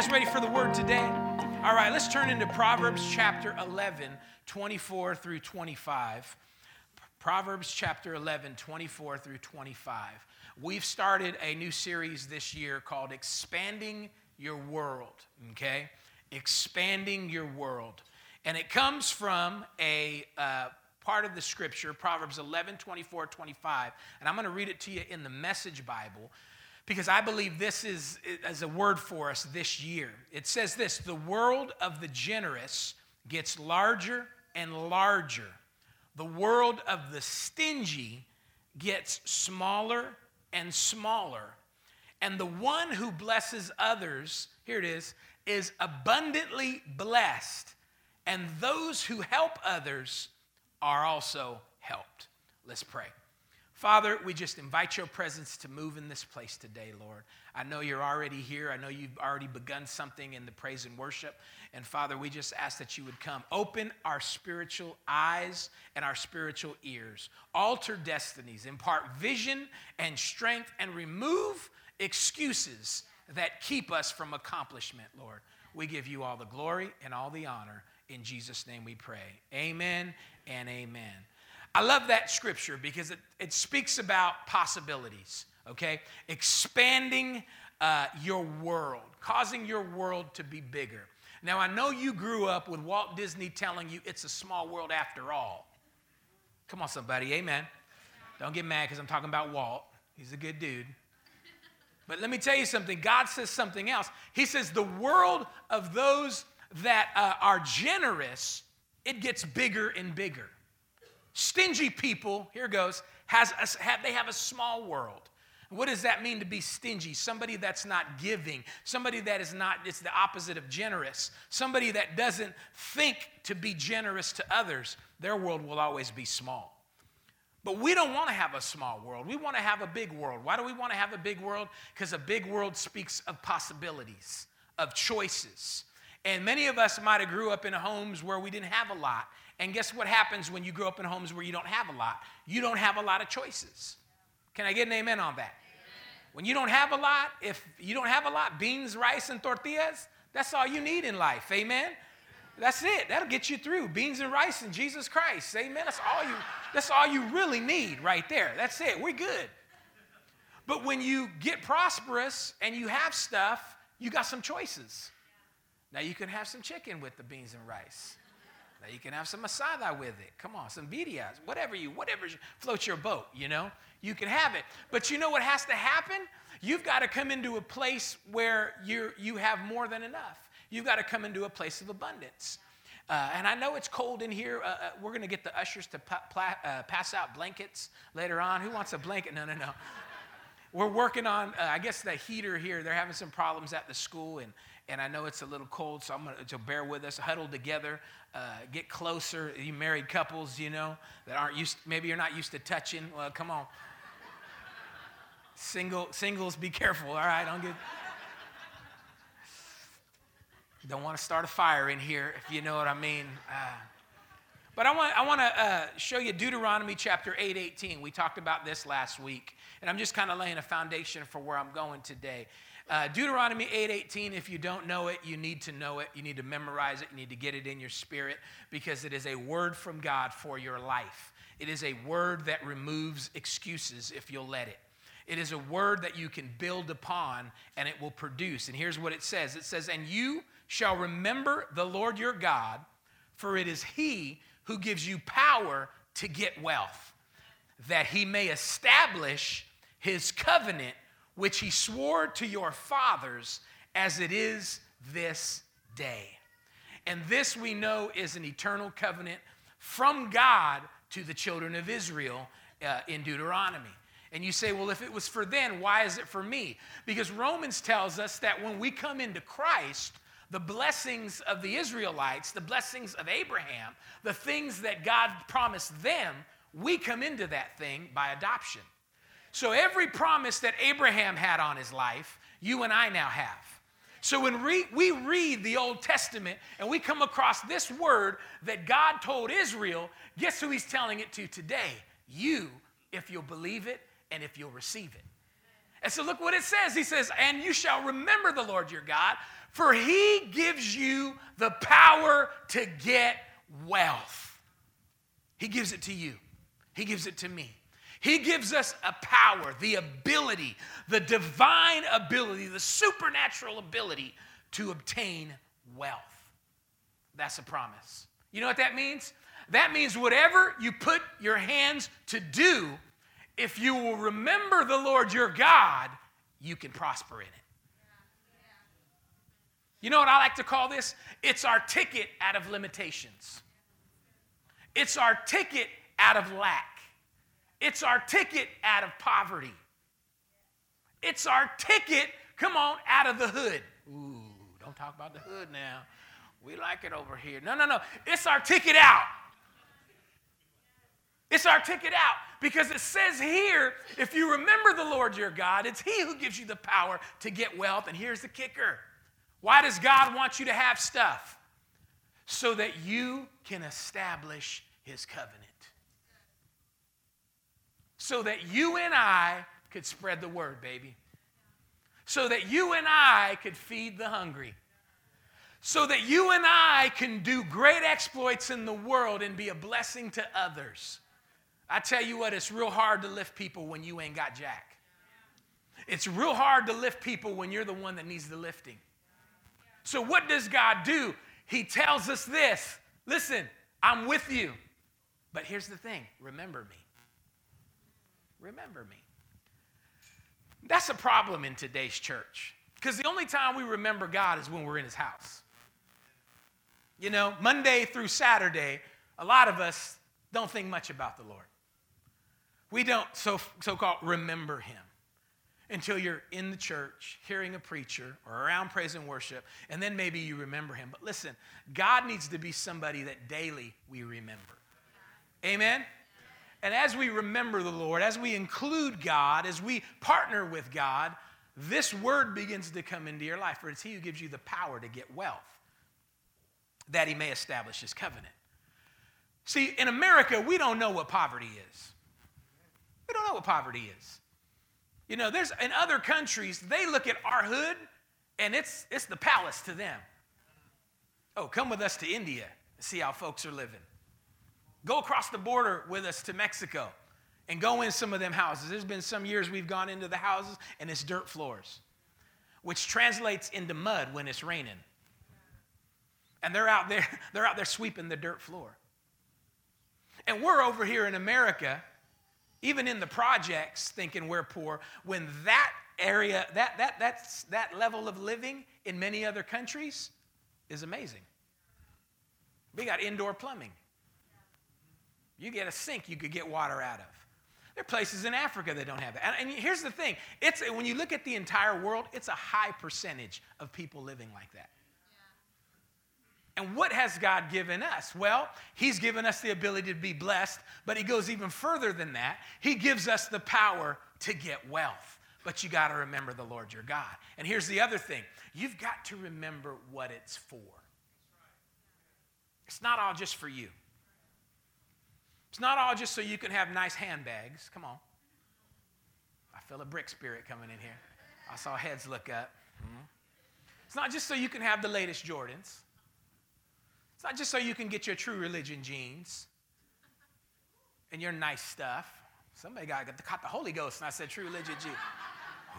guys ready for the word today? All right, let's turn into Proverbs chapter 11, 24 through 25. Proverbs chapter 11, 24 through 25. We've started a new series this year called Expanding Your World, okay? Expanding Your World. And it comes from a uh, part of the scripture, Proverbs 11, 24, 25. And I'm going to read it to you in the Message Bible because I believe this is as a word for us this year. It says this the world of the generous gets larger and larger. The world of the stingy gets smaller and smaller. And the one who blesses others, here it is, is abundantly blessed. And those who help others are also helped. Let's pray. Father, we just invite your presence to move in this place today, Lord. I know you're already here. I know you've already begun something in the praise and worship. And Father, we just ask that you would come. Open our spiritual eyes and our spiritual ears. Alter destinies. Impart vision and strength and remove excuses that keep us from accomplishment, Lord. We give you all the glory and all the honor. In Jesus' name we pray. Amen and amen. I love that scripture because it, it speaks about possibilities, okay? Expanding uh, your world, causing your world to be bigger. Now, I know you grew up with Walt Disney telling you it's a small world after all. Come on, somebody, amen. Don't get mad because I'm talking about Walt. He's a good dude. But let me tell you something God says something else. He says, the world of those that uh, are generous, it gets bigger and bigger. Stingy people, here goes, has a, have, they have a small world. What does that mean to be stingy? Somebody that's not giving, somebody that is not, it's the opposite of generous, somebody that doesn't think to be generous to others, their world will always be small. But we don't want to have a small world. We want to have a big world. Why do we want to have a big world? Because a big world speaks of possibilities, of choices. And many of us might have grew up in homes where we didn't have a lot. And guess what happens when you grow up in homes where you don't have a lot? You don't have a lot of choices. Can I get an amen on that? When you don't have a lot, if you don't have a lot, beans, rice, and tortillas, that's all you need in life. Amen. That's it. That'll get you through. Beans and rice and Jesus Christ. Amen. That's all you that's all you really need right there. That's it. We're good. But when you get prosperous and you have stuff, you got some choices. Now you can have some chicken with the beans and rice. Now you can have some asada with it. Come on, some birrias, whatever you, whatever floats your boat, you know, you can have it. But you know what has to happen? You've got to come into a place where you you have more than enough. You've got to come into a place of abundance. Uh, and I know it's cold in here. Uh, uh, we're going to get the ushers to pa- pla- uh, pass out blankets later on. Who wants a blanket? No, no, no. We're working on, uh, I guess, the heater here. They're having some problems at the school, and, and I know it's a little cold, so I'm going to bear with us, huddle together, uh, get closer. You married couples, you know, that aren't used, maybe you're not used to touching. Well, come on. Single, singles, be careful, all right? Don't get. Don't want to start a fire in here, if you know what I mean. Uh, but I want, I want to uh, show you Deuteronomy chapter 8, 18. We talked about this last week, and I'm just kind of laying a foundation for where I'm going today. Uh, Deuteronomy 8:18, if you don't know it, you need to know it. You need to memorize it. You need to get it in your spirit because it is a word from God for your life. It is a word that removes excuses if you'll let it. It is a word that you can build upon and it will produce. And here's what it says it says, And you shall remember the Lord your God, for it is he who gives you power to get wealth, that he may establish his covenant which he swore to your fathers as it is this day. And this we know is an eternal covenant from God to the children of Israel uh, in Deuteronomy. And you say, well, if it was for then, why is it for me? Because Romans tells us that when we come into Christ, the blessings of the Israelites, the blessings of Abraham, the things that God promised them, we come into that thing by adoption. So every promise that Abraham had on his life, you and I now have. So when we, read the Old Testament and we come across this word that God told Israel, guess who he's telling it to today? You, if you'll believe it and if you'll receive it. And so look what it says. He says, And you shall remember the Lord your God, for he gives you the power to get wealth. He gives it to you, he gives it to me. He gives us a power, the ability, the divine ability, the supernatural ability to obtain wealth. That's a promise. You know what that means? That means whatever you put your hands to do, if you will remember the Lord your God, you can prosper in it. You know what I like to call this? It's our ticket out of limitations. It's our ticket out of lack. It's our ticket out of poverty. It's our ticket, come on, out of the hood. Ooh, don't talk about the hood now. We like it over here. No, no, no. It's our ticket out. It's our ticket out because it says here if you remember the Lord your God, it's He who gives you the power to get wealth. And here's the kicker why does God want you to have stuff? So that you can establish His covenant. So that you and I could spread the word, baby. So that you and I could feed the hungry so that you and I can do great exploits in the world and be a blessing to others. I tell you what, it's real hard to lift people when you ain't got jack. It's real hard to lift people when you're the one that needs the lifting. So, what does God do? He tells us this listen, I'm with you. But here's the thing remember me. Remember me. That's a problem in today's church because the only time we remember God is when we're in his house. You know, Monday through Saturday, a lot of us don't think much about the Lord. We don't so, so-called remember him until you're in the church hearing a preacher or around praise and worship, and then maybe you remember him. But listen, God needs to be somebody that daily we remember. Amen? And as we remember the Lord, as we include God, as we partner with God, this word begins to come into your life, for it's He who gives you the power to get wealth, that He may establish His covenant. See, in America, we don't know what poverty is. We don't know what poverty is. You know, there's in other countries, they look at our hood and it's it's the palace to them. Oh, come with us to India and see how folks are living. Go across the border with us to Mexico and go in some of them houses. There's been some years we've gone into the houses and it's dirt floors, which translates into mud when it's raining. And they're out there, they're out there sweeping the dirt floor. And we're over here in America even in the projects thinking we're poor when that area that that that's that level of living in many other countries is amazing we got indoor plumbing you get a sink you could get water out of there are places in africa that don't have that and, and here's the thing it's when you look at the entire world it's a high percentage of people living like that and what has God given us? Well, He's given us the ability to be blessed, but He goes even further than that. He gives us the power to get wealth. But you got to remember the Lord your God. And here's the other thing you've got to remember what it's for. It's not all just for you, it's not all just so you can have nice handbags. Come on. I feel a brick spirit coming in here. I saw heads look up. Mm-hmm. It's not just so you can have the latest Jordans. It's not just so you can get your true religion jeans and your nice stuff. Somebody got, caught the Holy Ghost and I said true religion jeans.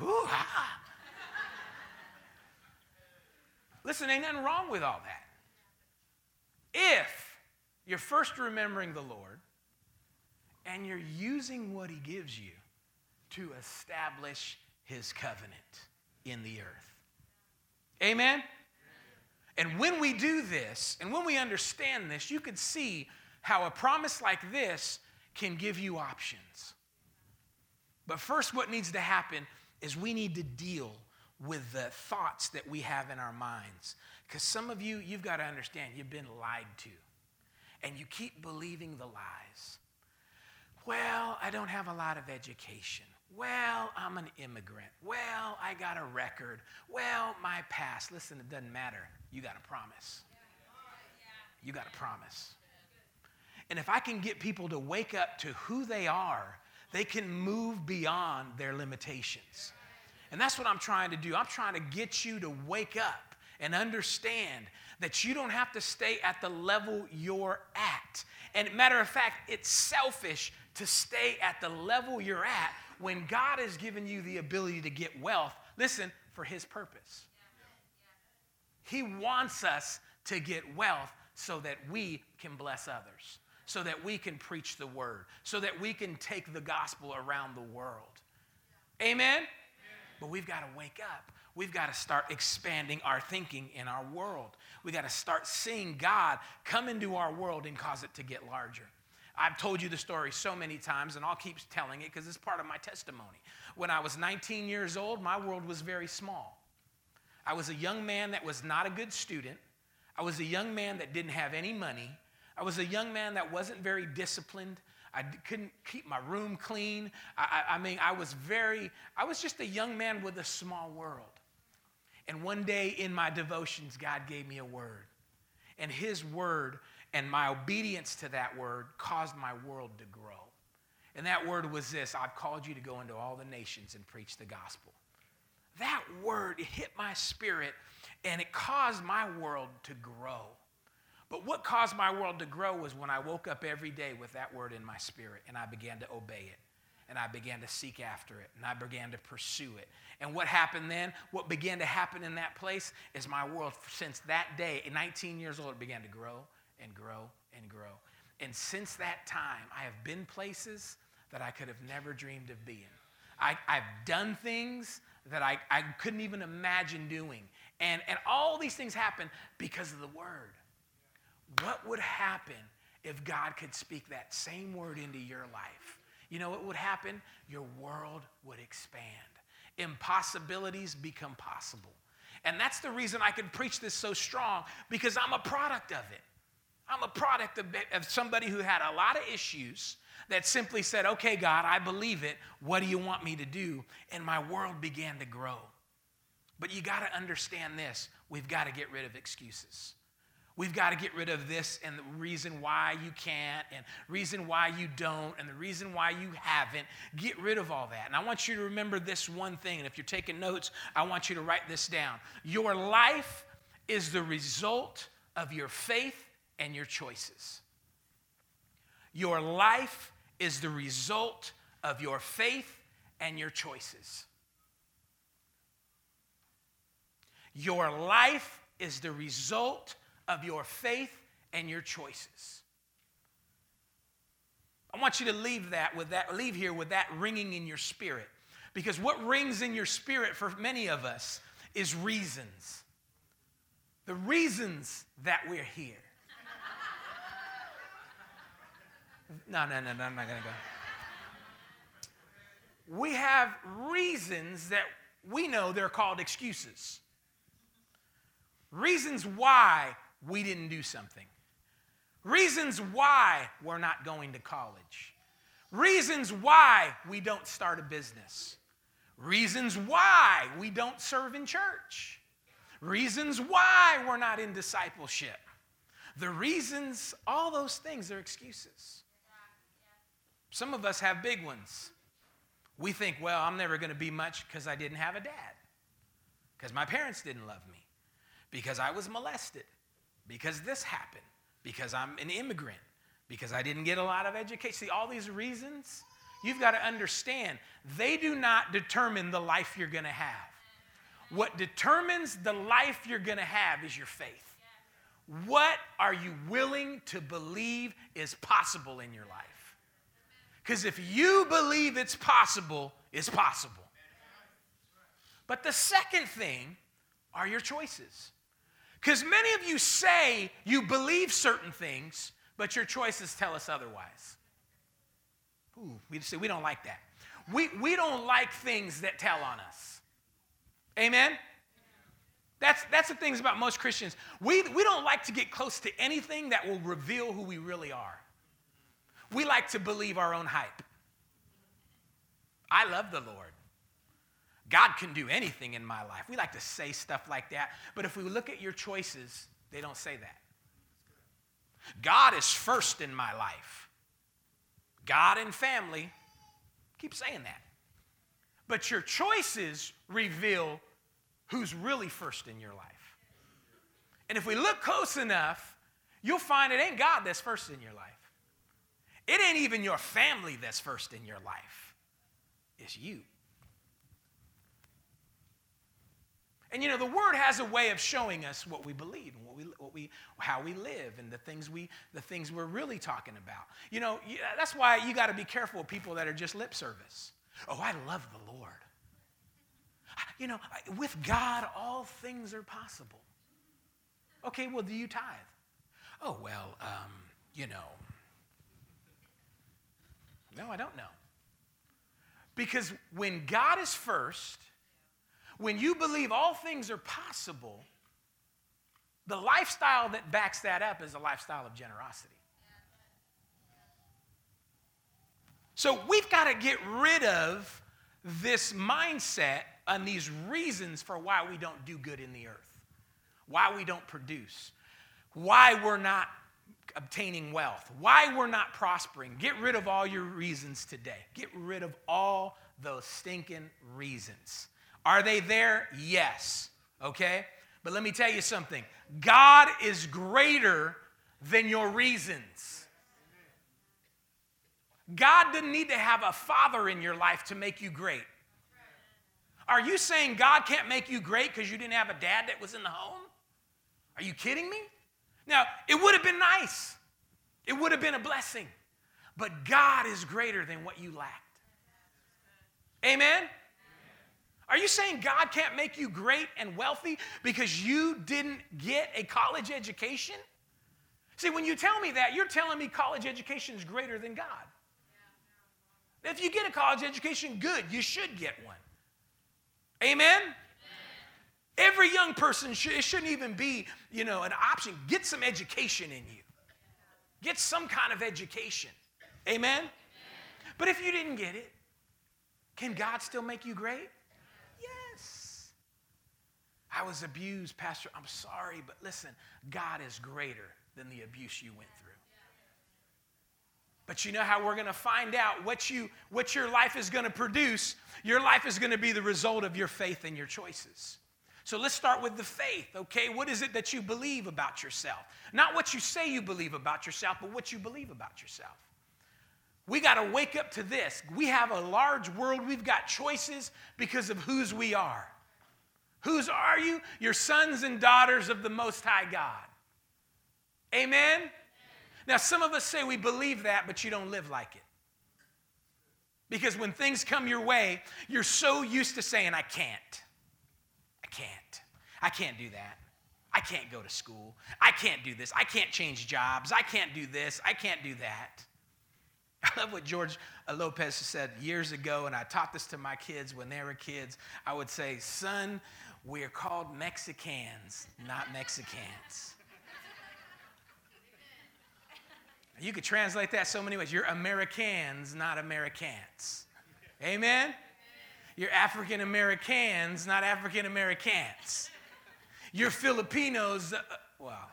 Ooh, ah. Listen, ain't nothing wrong with all that. If you're first remembering the Lord and you're using what He gives you to establish His covenant in the earth. Amen? And when we do this, and when we understand this, you can see how a promise like this can give you options. But first, what needs to happen is we need to deal with the thoughts that we have in our minds. Because some of you, you've got to understand, you've been lied to. And you keep believing the lies. Well, I don't have a lot of education. Well, I'm an immigrant. Well, I got a record. Well, my past. Listen, it doesn't matter. You got a promise. You got a promise. And if I can get people to wake up to who they are, they can move beyond their limitations. And that's what I'm trying to do. I'm trying to get you to wake up and understand that you don't have to stay at the level you're at. And matter of fact, it's selfish to stay at the level you're at when God has given you the ability to get wealth. Listen, for His purpose. He wants us to get wealth so that we can bless others, so that we can preach the word, so that we can take the gospel around the world. Amen? But we've got to wake up. We've got to start expanding our thinking in our world. We've got to start seeing God come into our world and cause it to get larger. I've told you the story so many times, and I'll keep telling it because it's part of my testimony. When I was 19 years old, my world was very small. I was a young man that was not a good student. I was a young man that didn't have any money. I was a young man that wasn't very disciplined. I couldn't keep my room clean. I, I, I, mean, I was very, I was just a young man with a small world. And one day in my devotions, God gave me a word. And His word and my obedience to that word caused my world to grow. And that word was this I've called you to go into all the nations and preach the gospel. That word hit my spirit and it caused my world to grow. But what caused my world to grow was when I woke up every day with that word in my spirit and I began to obey it. And I began to seek after it and I began to pursue it. And what happened then, what began to happen in that place is my world, since that day, 19 years old, it began to grow and grow and grow. And since that time, I have been places that I could have never dreamed of being. I, have done things that I, I couldn't even imagine doing. And, and all these things happen because of the word. What would happen if God could speak that same word into your life? You know what would happen? Your world would expand. Impossibilities become possible. And that's the reason I can preach this so strong because I'm a product of it. I'm a product of, of somebody who had a lot of issues that simply said, Okay, God, I believe it. What do you want me to do? And my world began to grow. But you got to understand this we've got to get rid of excuses. We've got to get rid of this and the reason why you can't, and reason why you don't, and the reason why you haven't. Get rid of all that. And I want you to remember this one thing. And if you're taking notes, I want you to write this down. Your life is the result of your faith and your choices. Your life is the result of your faith and your choices. Your life is the result of your faith and your choices. I want you to leave that with that leave here with that ringing in your spirit. Because what rings in your spirit for many of us is reasons. The reasons that we're here. No, no, no, no, I'm not going to go. We have reasons that we know they're called excuses. Reasons why we didn't do something. Reasons why we're not going to college. Reasons why we don't start a business. Reasons why we don't serve in church. Reasons why we're not in discipleship. The reasons, all those things are excuses. Some of us have big ones. We think, well, I'm never going to be much because I didn't have a dad, because my parents didn't love me, because I was molested, because this happened, because I'm an immigrant, because I didn't get a lot of education. See, all these reasons, you've got to understand, they do not determine the life you're going to have. What determines the life you're going to have is your faith. What are you willing to believe is possible in your life? Because if you believe it's possible, it's possible. But the second thing are your choices. Because many of you say you believe certain things, but your choices tell us otherwise. Ooh, we say we don't like that. We, we don't like things that tell on us. Amen? That's, that's the things about most Christians. We, we don't like to get close to anything that will reveal who we really are. We like to believe our own hype. I love the Lord. God can do anything in my life. We like to say stuff like that, but if we look at your choices, they don't say that. God is first in my life. God and family, keep saying that. But your choices reveal who's really first in your life. And if we look close enough, you'll find it ain't God that's first in your life. It ain't even your family that's first in your life. It's you. And you know, the word has a way of showing us what we believe and what we, what we, how we live and the things, we, the things we're really talking about. You know, that's why you got to be careful with people that are just lip service. Oh, I love the Lord. You know, with God, all things are possible. Okay, well, do you tithe? Oh, well, um, you know. No, I don't know. Because when God is first, when you believe all things are possible, the lifestyle that backs that up is a lifestyle of generosity. So we've got to get rid of this mindset and these reasons for why we don't do good in the earth, why we don't produce, why we're not obtaining wealth, why we're not prospering. Get rid of all your reasons today. Get rid of all those stinking reasons. Are they there? Yes. Okay? But let me tell you something God is greater than your reasons. God didn't need to have a father in your life to make you great. Are you saying God can't make you great because you didn't have a dad that was in the home? Are you kidding me? Now, it would have been nice, it would have been a blessing, but God is greater than what you lacked. Amen? Are you saying God can't make you great and wealthy because you didn't get a college education? See, when you tell me that, you're telling me college education is greater than God. If you get a college education, good, you should get one. Amen? Every young person, should, it shouldn't even be, you know, an option. Get some education in you. Get some kind of education. Amen? But if you didn't get it, can God still make you great? Yes. I was abused, Pastor. I'm sorry, but listen, God is greater than the abuse you went through. But you know how we're going to find out what, you, what your life is going to produce? Your life is going to be the result of your faith and your choices. So let's start with the faith, okay? What is it that you believe about yourself? Not what you say you believe about yourself, but what you believe about yourself. We got to wake up to this. We have a large world, we've got choices because of whose we are. Whose are you? You're sons and daughters of the Most High God. Amen? Now, some of us say we believe that, but you don't live like it. Because when things come your way, you're so used to saying, I can't. I can't. Do that. I can't go to school. I can't do this. I can't change jobs. I can't do this. I can't do that. I love what George Lopez said years ago, and I taught this to my kids when they were kids. I would say, Son, we're called Mexicans, not Mexicans. You could translate that so many ways. You're Americans, not Americans. Amen? You're African Americans, not African Americans. You're Filipinos. Uh, well,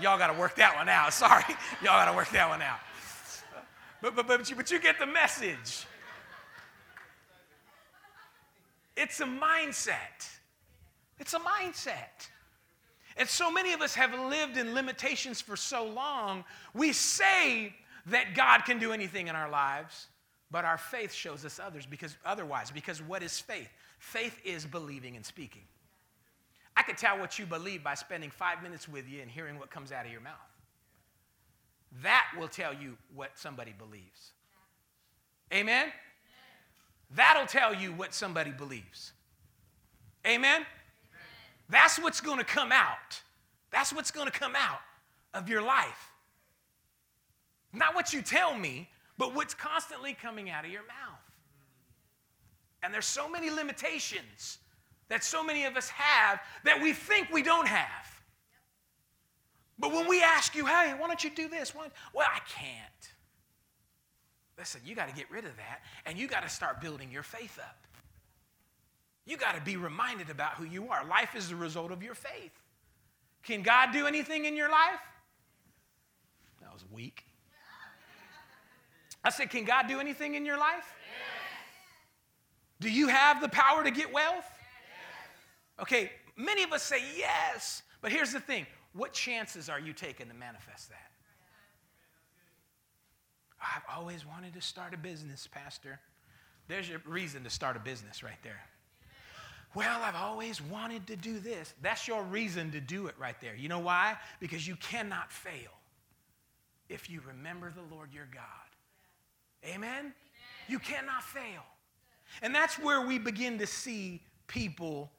y'all got to work that one out. Sorry. Y'all got to work that one out. But, but, but, you, but you get the message. It's a mindset. It's a mindset. And so many of us have lived in limitations for so long, we say that God can do anything in our lives, but our faith shows us others because otherwise, because what is faith? Faith is believing and speaking. I could tell what you believe by spending five minutes with you and hearing what comes out of your mouth. That will tell you what somebody believes. Amen? That'll tell you what somebody believes. Amen? That's what's going to come out. That's what's going to come out of your life. Not what you tell me, but what's constantly coming out of your mouth. And there's so many limitations that so many of us have that we think we don't have. But when we ask you, hey, why don't you do this? Well, I can't. Listen, you got to get rid of that and you got to start building your faith up. You got to be reminded about who you are. Life is the result of your faith. Can God do anything in your life? That was weak. I said, Can God do anything in your life? Do you have the power to get wealth? Okay, many of us say yes, but here's the thing what chances are you taking to manifest that? I've always wanted to start a business, Pastor. There's your reason to start a business right there. Well, I've always wanted to do this. That's your reason to do it right there. You know why? Because you cannot fail if you remember the Lord your God. Amen? Amen? You cannot fail. And that's where we begin to see people,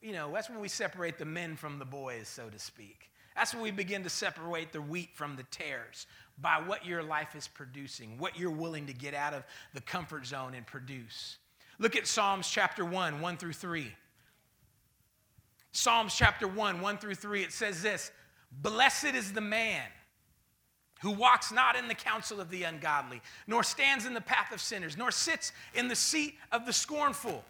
you know, that's when we separate the men from the boys, so to speak. That's when we begin to separate the wheat from the tares by what your life is producing, what you're willing to get out of the comfort zone and produce. Look at Psalms chapter 1, 1 through 3. Psalms chapter 1, 1 through 3, it says this Blessed is the man who walks not in the counsel of the ungodly, nor stands in the path of sinners, nor sits in the seat of the scornful,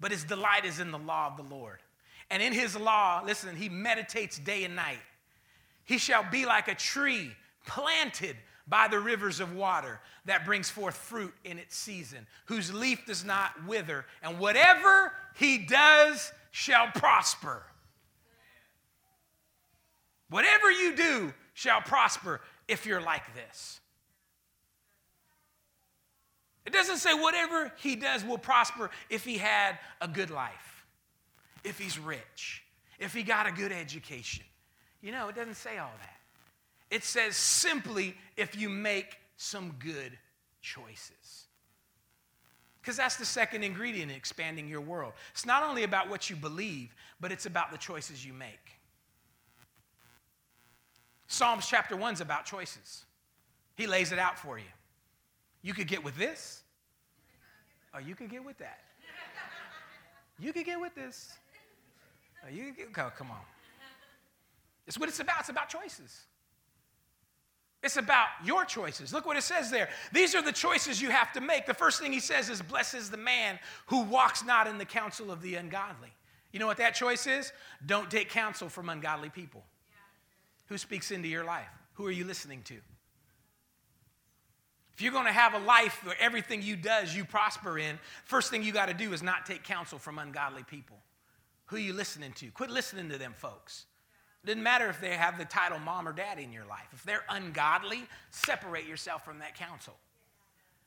but his delight is in the law of the Lord. And in his law, listen, he meditates day and night. He shall be like a tree planted by the rivers of water that brings forth fruit in its season, whose leaf does not wither, and whatever he does shall prosper. Whatever you do shall prosper if you're like this. It doesn't say whatever he does will prosper if he had a good life, if he's rich, if he got a good education. You know, it doesn't say all that. It says simply if you make some good choices. Because that's the second ingredient in expanding your world. It's not only about what you believe, but it's about the choices you make. Psalms chapter 1 is about choices. He lays it out for you. You could get with this, or you could get with that. You could get with this. Or you could get, oh, come on. It's what it's about. It's about choices. It's about your choices. Look what it says there. These are the choices you have to make. The first thing he says is, Blesses the man who walks not in the counsel of the ungodly. You know what that choice is? Don't take counsel from ungodly people. Who speaks into your life? Who are you listening to? If you're going to have a life where everything you does you prosper in, first thing you got to do is not take counsel from ungodly people. Who are you listening to? Quit listening to them folks. It Doesn't matter if they have the title mom or dad in your life. If they're ungodly, separate yourself from that counsel.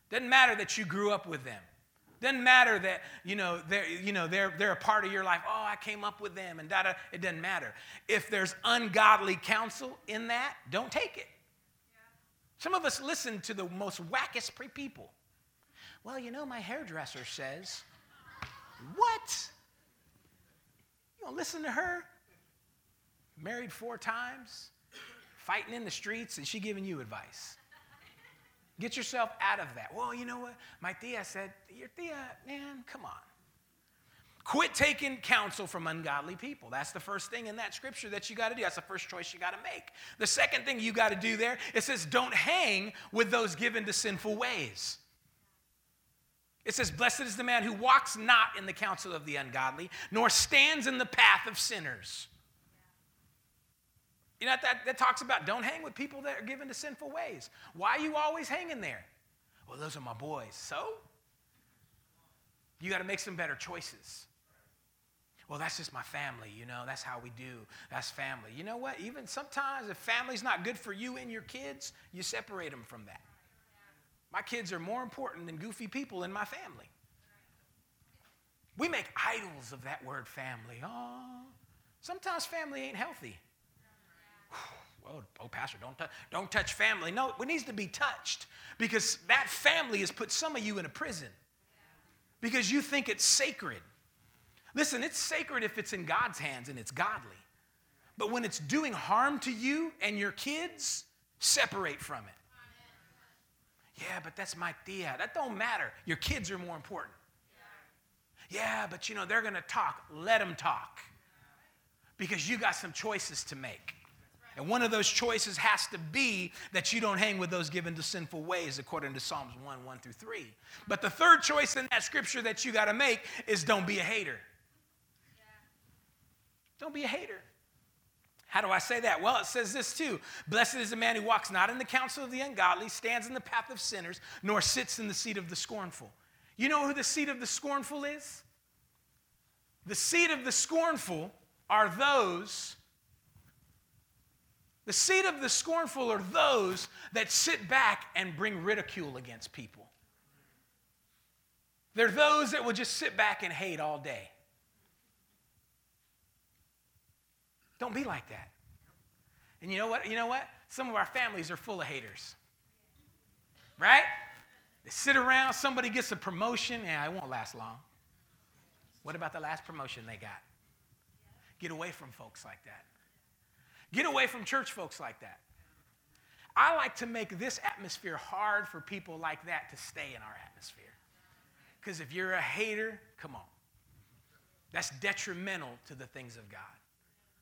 Doesn't matter that you grew up with them. Doesn't matter that you know they're you know they're they're a part of your life. Oh, I came up with them and da da. It doesn't matter. If there's ungodly counsel in that, don't take it. Some of us listen to the most wackest people. Well, you know, my hairdresser says, what? You don't listen to her? married four times, fighting in the streets, and she giving you advice. Get yourself out of that. Well, you know what? My tia said, Your tia, man, come on. Quit taking counsel from ungodly people. That's the first thing in that scripture that you got to do. That's the first choice you got to make. The second thing you got to do there, it says, don't hang with those given to sinful ways. It says, Blessed is the man who walks not in the counsel of the ungodly, nor stands in the path of sinners. You know, that, that talks about don't hang with people that are given to sinful ways. Why are you always hanging there? Well, those are my boys. So? You got to make some better choices. Well, that's just my family, you know, that's how we do. That's family. You know what? Even sometimes if family's not good for you and your kids, you separate them from that. My kids are more important than goofy people in my family. We make idols of that word family. Oh, sometimes family ain't healthy. oh, oh pastor, don't, t- don't touch family. No, it needs to be touched because that family has put some of you in a prison because you think it's sacred. Listen, it's sacred if it's in God's hands and it's godly. But when it's doing harm to you and your kids, separate from it. Yeah, but that's my tia. That don't matter. Your kids are more important. Yeah, but you know, they're to talk. Let them talk. Because you got some choices to make. And one of those choices has to be that you don't hang with those given to sinful ways, according to Psalms 1 1 through 3. But the third choice in that scripture that you got to make is don't be a hater. Don't be a hater. How do I say that? Well, it says this too Blessed is the man who walks not in the counsel of the ungodly, stands in the path of sinners, nor sits in the seat of the scornful. You know who the seat of the scornful is? The seat of the scornful are those, the seed of the scornful are those that sit back and bring ridicule against people. They're those that will just sit back and hate all day. Don't be like that. And you know what? You know what? Some of our families are full of haters. Right? They sit around, somebody gets a promotion, and it won't last long. What about the last promotion they got? Get away from folks like that. Get away from church folks like that. I like to make this atmosphere hard for people like that to stay in our atmosphere. Because if you're a hater, come on. That's detrimental to the things of God.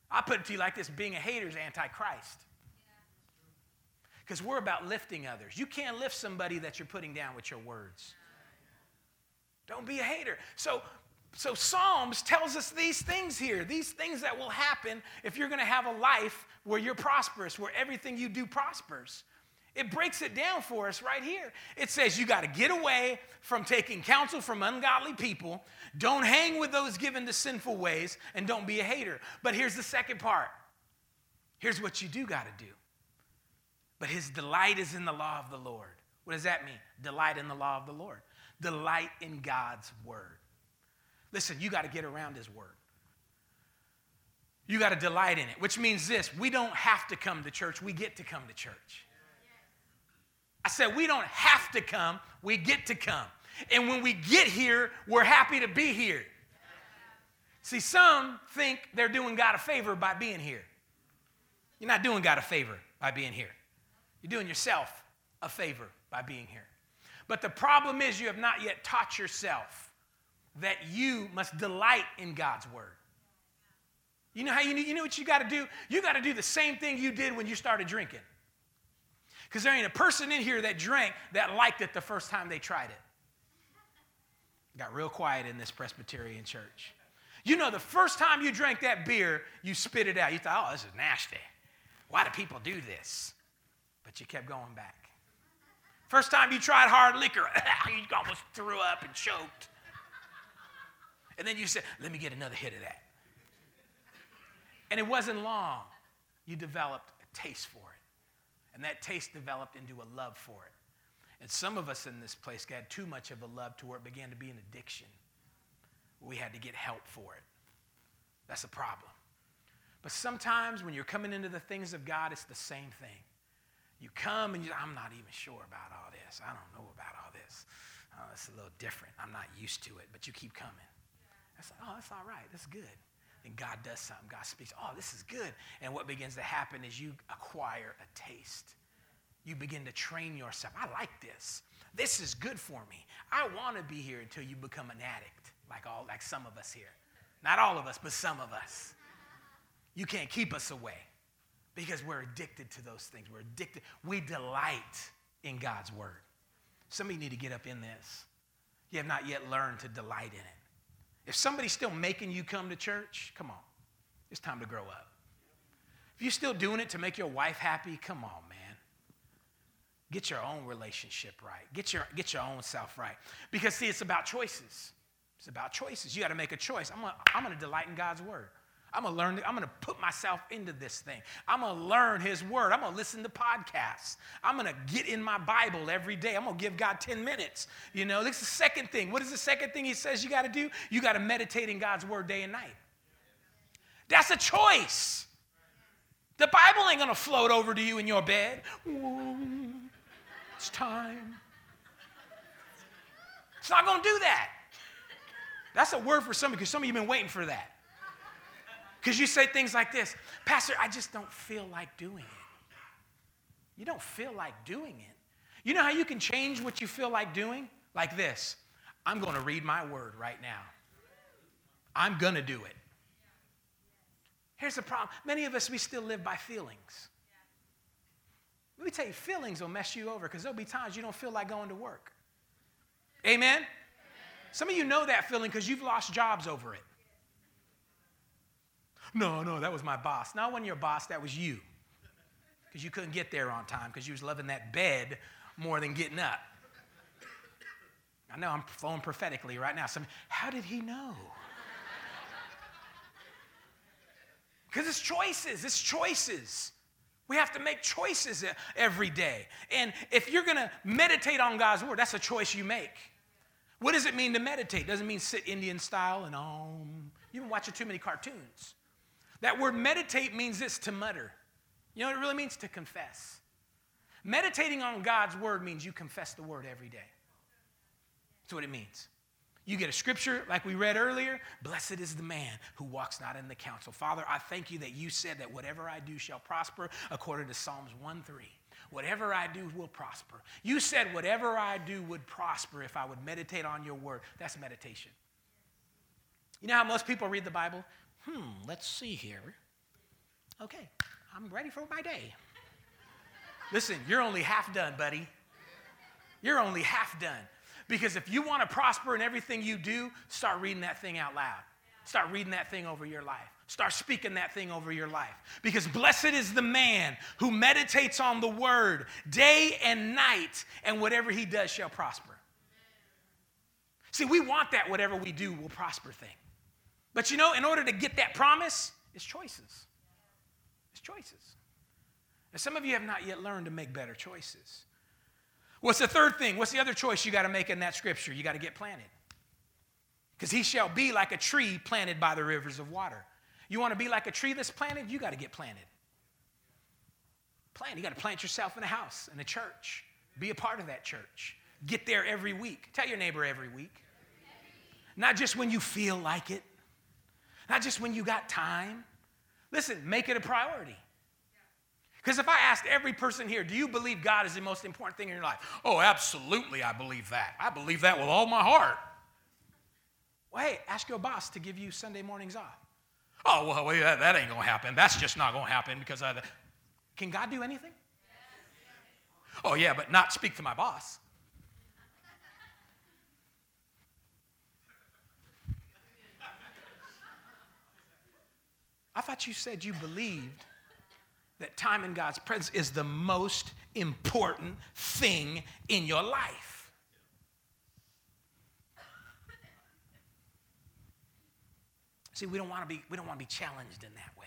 I put it to you like this being a hater is antichrist. Because we're about lifting others. You can't lift somebody that you're putting down with your words. Don't be a hater. So, so Psalms tells us these things here, these things that will happen if you're going to have a life where you're prosperous, where everything you do prospers. It breaks it down for us right here. It says you got to get away from taking counsel from ungodly people. Don't hang with those given to sinful ways, and don't be a hater. But here's the second part. Here's what you do got to do. But his delight is in the law of the Lord. What does that mean? Delight in the law of the Lord. Delight in God's word. Listen, you got to get around his word. You got to delight in it, which means this we don't have to come to church, we get to come to church. I said, we don't have to come, we get to come. And when we get here, we're happy to be here. See, some think they're doing God a favor by being here. You're not doing God a favor by being here. You're doing yourself a favor by being here. But the problem is, you have not yet taught yourself that you must delight in God's word. You know how you, you know what you got to do? You got to do the same thing you did when you started drinking. Because there ain't a person in here that drank that liked it the first time they tried it. Got real quiet in this Presbyterian church. You know, the first time you drank that beer, you spit it out. You thought, oh, this is nasty. Why do people do this? But you kept going back. First time you tried hard liquor, you almost threw up and choked. And then you said, let me get another hit of that. And it wasn't long, you developed a taste for it. And that taste developed into a love for it. And some of us in this place got too much of a love to where it began to be an addiction. We had to get help for it. That's a problem. But sometimes when you're coming into the things of God, it's the same thing. You come and you, I'm not even sure about all this. I don't know about all this. Oh, it's a little different. I'm not used to it, but you keep coming. That's like, oh, that's all right. That's good and God does something. God speaks, oh, this is good. And what begins to happen is you acquire a taste. You begin to train yourself. I like this. This is good for me. I want to be here until you become an addict, like all like some of us here. Not all of us, but some of us. You can't keep us away because we're addicted to those things. We're addicted. We delight in God's word. Some of you need to get up in this. You have not yet learned to delight in it. If somebody's still making you come to church, come on. It's time to grow up. If you're still doing it to make your wife happy, come on, man. Get your own relationship right. Get your, get your own self right. Because, see, it's about choices. It's about choices. You got to make a choice. I'm going I'm to delight in God's word. I'm gonna learn, I'm gonna put myself into this thing. I'm gonna learn his word. I'm gonna listen to podcasts. I'm gonna get in my Bible every day. I'm gonna give God 10 minutes. You know, this is the second thing. What is the second thing he says you gotta do? You gotta meditate in God's word day and night. That's a choice. The Bible ain't gonna float over to you in your bed. It's time. It's not gonna do that. That's a word for somebody because some of you have been waiting for that. Because you say things like this Pastor, I just don't feel like doing it. You don't feel like doing it. You know how you can change what you feel like doing? Like this I'm going to read my word right now. I'm going to do it. Here's the problem many of us, we still live by feelings. Let me tell you, feelings will mess you over because there'll be times you don't feel like going to work. Amen? Some of you know that feeling because you've lost jobs over it. No, no, that was my boss. Not when your boss, that was you. Because you couldn't get there on time because you was loving that bed more than getting up. I know I'm flowing prophetically right now. Some, how did he know? Because it's choices, it's choices. We have to make choices every day. And if you're going to meditate on God's word, that's a choice you make. What does it mean to meditate? Doesn't mean sit Indian style and um. You've been watching too many cartoons. That word meditate means this to mutter. You know what it really means? To confess. Meditating on God's word means you confess the word every day. That's what it means. You get a scripture like we read earlier Blessed is the man who walks not in the counsel. Father, I thank you that you said that whatever I do shall prosper according to Psalms 1 3. Whatever I do will prosper. You said whatever I do would prosper if I would meditate on your word. That's meditation. You know how most people read the Bible? Hmm, let's see here. Okay, I'm ready for my day. Listen, you're only half done, buddy. You're only half done. Because if you want to prosper in everything you do, start reading that thing out loud. Start reading that thing over your life. Start speaking that thing over your life. Because blessed is the man who meditates on the word day and night, and whatever he does shall prosper. See, we want that whatever we do will prosper thing. But you know, in order to get that promise, it's choices. It's choices. And some of you have not yet learned to make better choices. What's the third thing? What's the other choice you got to make in that scripture? You got to get planted. Because he shall be like a tree planted by the rivers of water. You want to be like a tree that's planted? You got to get planted. Plant. You got to plant yourself in a house, in a church. Be a part of that church. Get there every week. Tell your neighbor every week. Not just when you feel like it, not just when you got time. Listen, make it a priority. Because if I asked every person here, do you believe God is the most important thing in your life? Oh, absolutely, I believe that. I believe that with all my heart. Well, hey, ask your boss to give you Sunday mornings off. Oh, well, well that, that ain't going to happen. That's just not going to happen because I. Can God do anything? Oh, yeah, but not speak to my boss. I thought you said you believed that time in God's presence is the most important thing in your life. See, we don't want to be we don't want to be challenged in that way.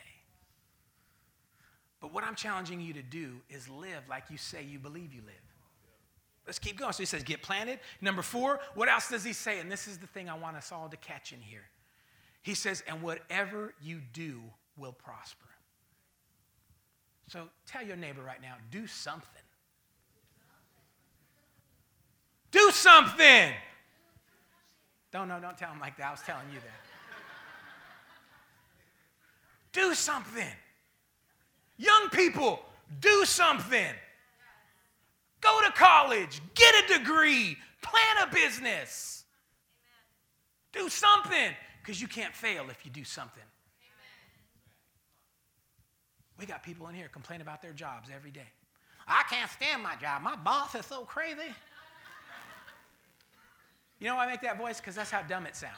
But what I'm challenging you to do is live like you say you believe you live. Let's keep going. So he says, get planted. Number four, what else does he say? And this is the thing I want us all to catch in here. He says, and whatever you do will prosper. So tell your neighbor right now do something. Do something. Don't, no, don't tell him like that. I was telling you that. do something. Young people, do something. Go to college, get a degree, plan a business. Do something because you can't fail if you do something. We got people in here complaining about their jobs every day. I can't stand my job. My boss is so crazy. You know why I make that voice? Because that's how dumb it sounds.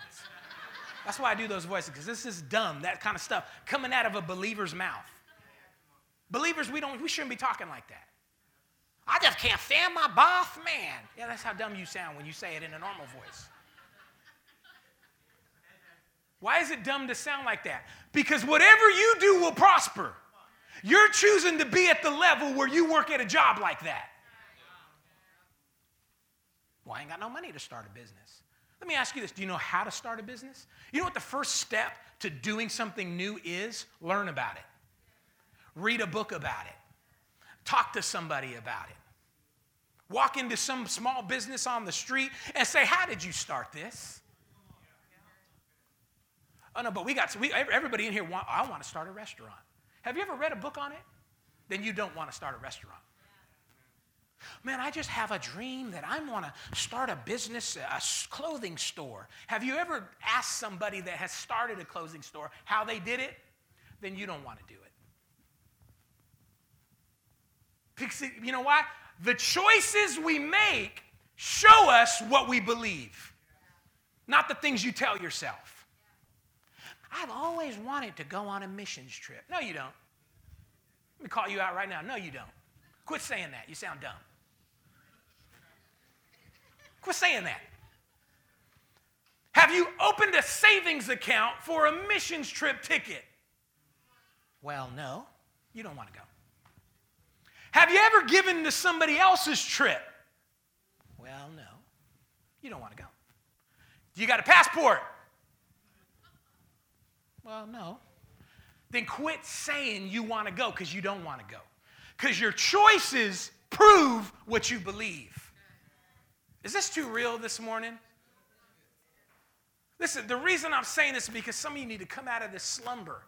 That's why I do those voices, because this is dumb, that kind of stuff coming out of a believer's mouth. Believers, we don't we shouldn't be talking like that. I just can't stand my boss, man. Yeah, that's how dumb you sound when you say it in a normal voice. Why is it dumb to sound like that? Because whatever you do will prosper. You're choosing to be at the level where you work at a job like that. Well, I ain't got no money to start a business. Let me ask you this Do you know how to start a business? You know what the first step to doing something new is? Learn about it, read a book about it, talk to somebody about it. Walk into some small business on the street and say, How did you start this? Oh, no, but we got, we, everybody in here, want, I want to start a restaurant. Have you ever read a book on it? Then you don't want to start a restaurant. Man, I just have a dream that I want to start a business, a clothing store. Have you ever asked somebody that has started a clothing store how they did it? Then you don't want to do it. You know why? The choices we make show us what we believe, not the things you tell yourself. I've always wanted to go on a missions trip. No, you don't. Let me call you out right now. No, you don't. Quit saying that. You sound dumb. Quit saying that. Have you opened a savings account for a missions trip ticket? Well, no, you don't want to go. Have you ever given to somebody else's trip? Well, no, you don't want to go. Do you got a passport? Well, no. Then quit saying you want to go because you don't want to go. Because your choices prove what you believe. Is this too real this morning? Listen, the reason I'm saying this is because some of you need to come out of this slumber.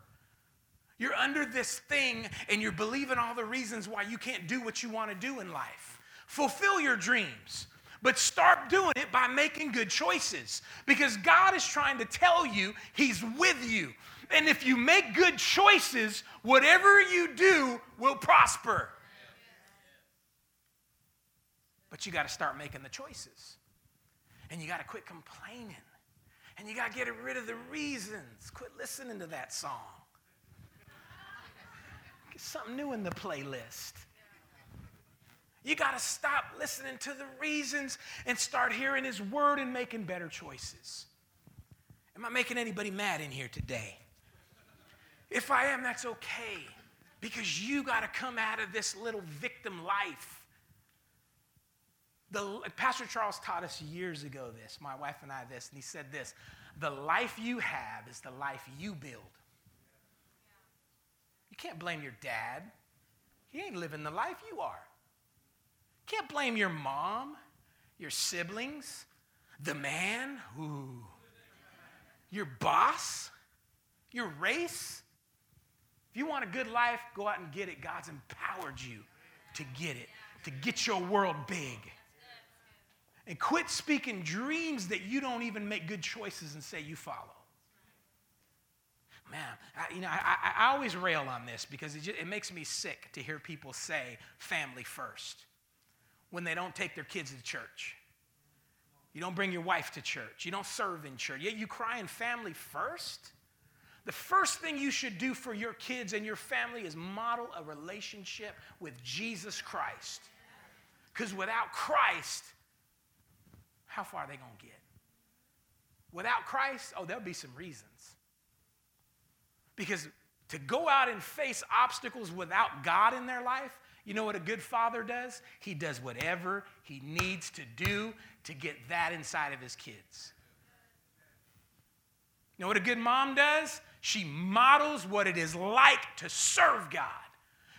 You're under this thing and you're believing all the reasons why you can't do what you want to do in life. Fulfill your dreams, but start doing it by making good choices because God is trying to tell you He's with you. And if you make good choices, whatever you do will prosper. But you got to start making the choices. And you got to quit complaining. And you got to get rid of the reasons. Quit listening to that song. Get something new in the playlist. You got to stop listening to the reasons and start hearing His word and making better choices. Am I making anybody mad in here today? If I am, that's okay because you got to come out of this little victim life the, Pastor Charles taught us years ago this, my wife and I this, and he said this the life you have is the life you build. You can't blame your dad. He ain't living the life you are. Can't blame your mom, your siblings, the man, who, your boss, your race. If you want a good life, go out and get it. God's empowered you to get it, to get your world big. And quit speaking dreams that you don't even make good choices and say you follow. Man, I, you know, I, I, always rail on this because it, just, it makes me sick to hear people say family first when they don't take their kids to church. You don't bring your wife to church. You don't serve in church. Yet you cry in family first. The first thing you should do for your kids and your family is model a relationship with Jesus Christ. Because without Christ, how far are they going to get? Without Christ, oh, there'll be some reasons. Because to go out and face obstacles without God in their life, you know what a good father does? He does whatever he needs to do to get that inside of his kids. You know what a good mom does? She models what it is like to serve God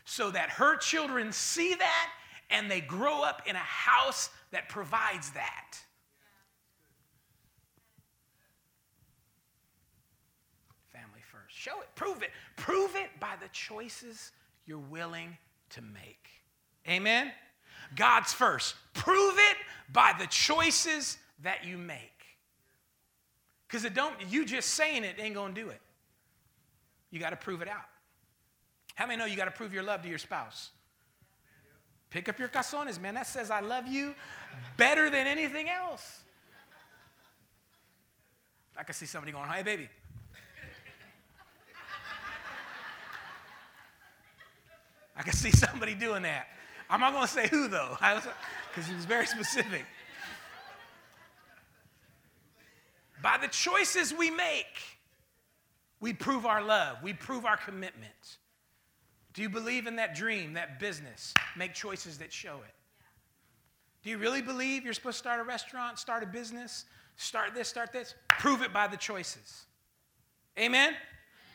so that her children see that and they grow up in a house that provides that. Family first. Show it, prove it. Prove it by the choices you're willing to make. Amen? God's first. Prove it by the choices that you make. Because it don't, you just saying it ain't gonna do it. You gotta prove it out. How many know you gotta prove your love to your spouse? Pick up your calzones, man. That says I love you better than anything else. I can see somebody going, hey, baby, I can see somebody doing that. I'm not going to say who, though, because he was very specific. By the choices we make, we prove our love, we prove our commitment. Do you believe in that dream, that business? Make choices that show it. Do you really believe you're supposed to start a restaurant, start a business, start this, start this? Prove it by the choices. Amen?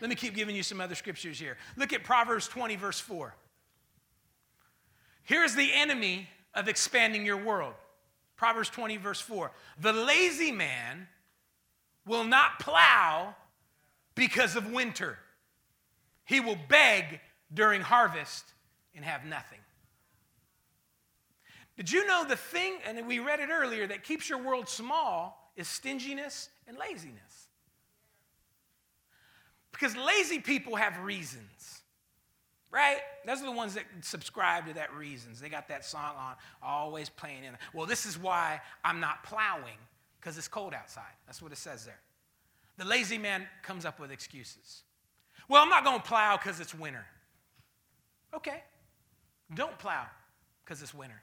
Let me keep giving you some other scriptures here. Look at Proverbs 20, verse 4. Here's the enemy of expanding your world Proverbs 20, verse 4. The lazy man will not plow because of winter, he will beg during harvest and have nothing. Did you know the thing, and we read it earlier, that keeps your world small is stinginess and laziness? Because lazy people have reasons. Right? Those are the ones that subscribe to that reasons. They got that song on, always playing in. Well, this is why I'm not plowing, because it's cold outside. That's what it says there. The lazy man comes up with excuses. Well, I'm not going to plow because it's winter. Okay. Don't plow because it's winter.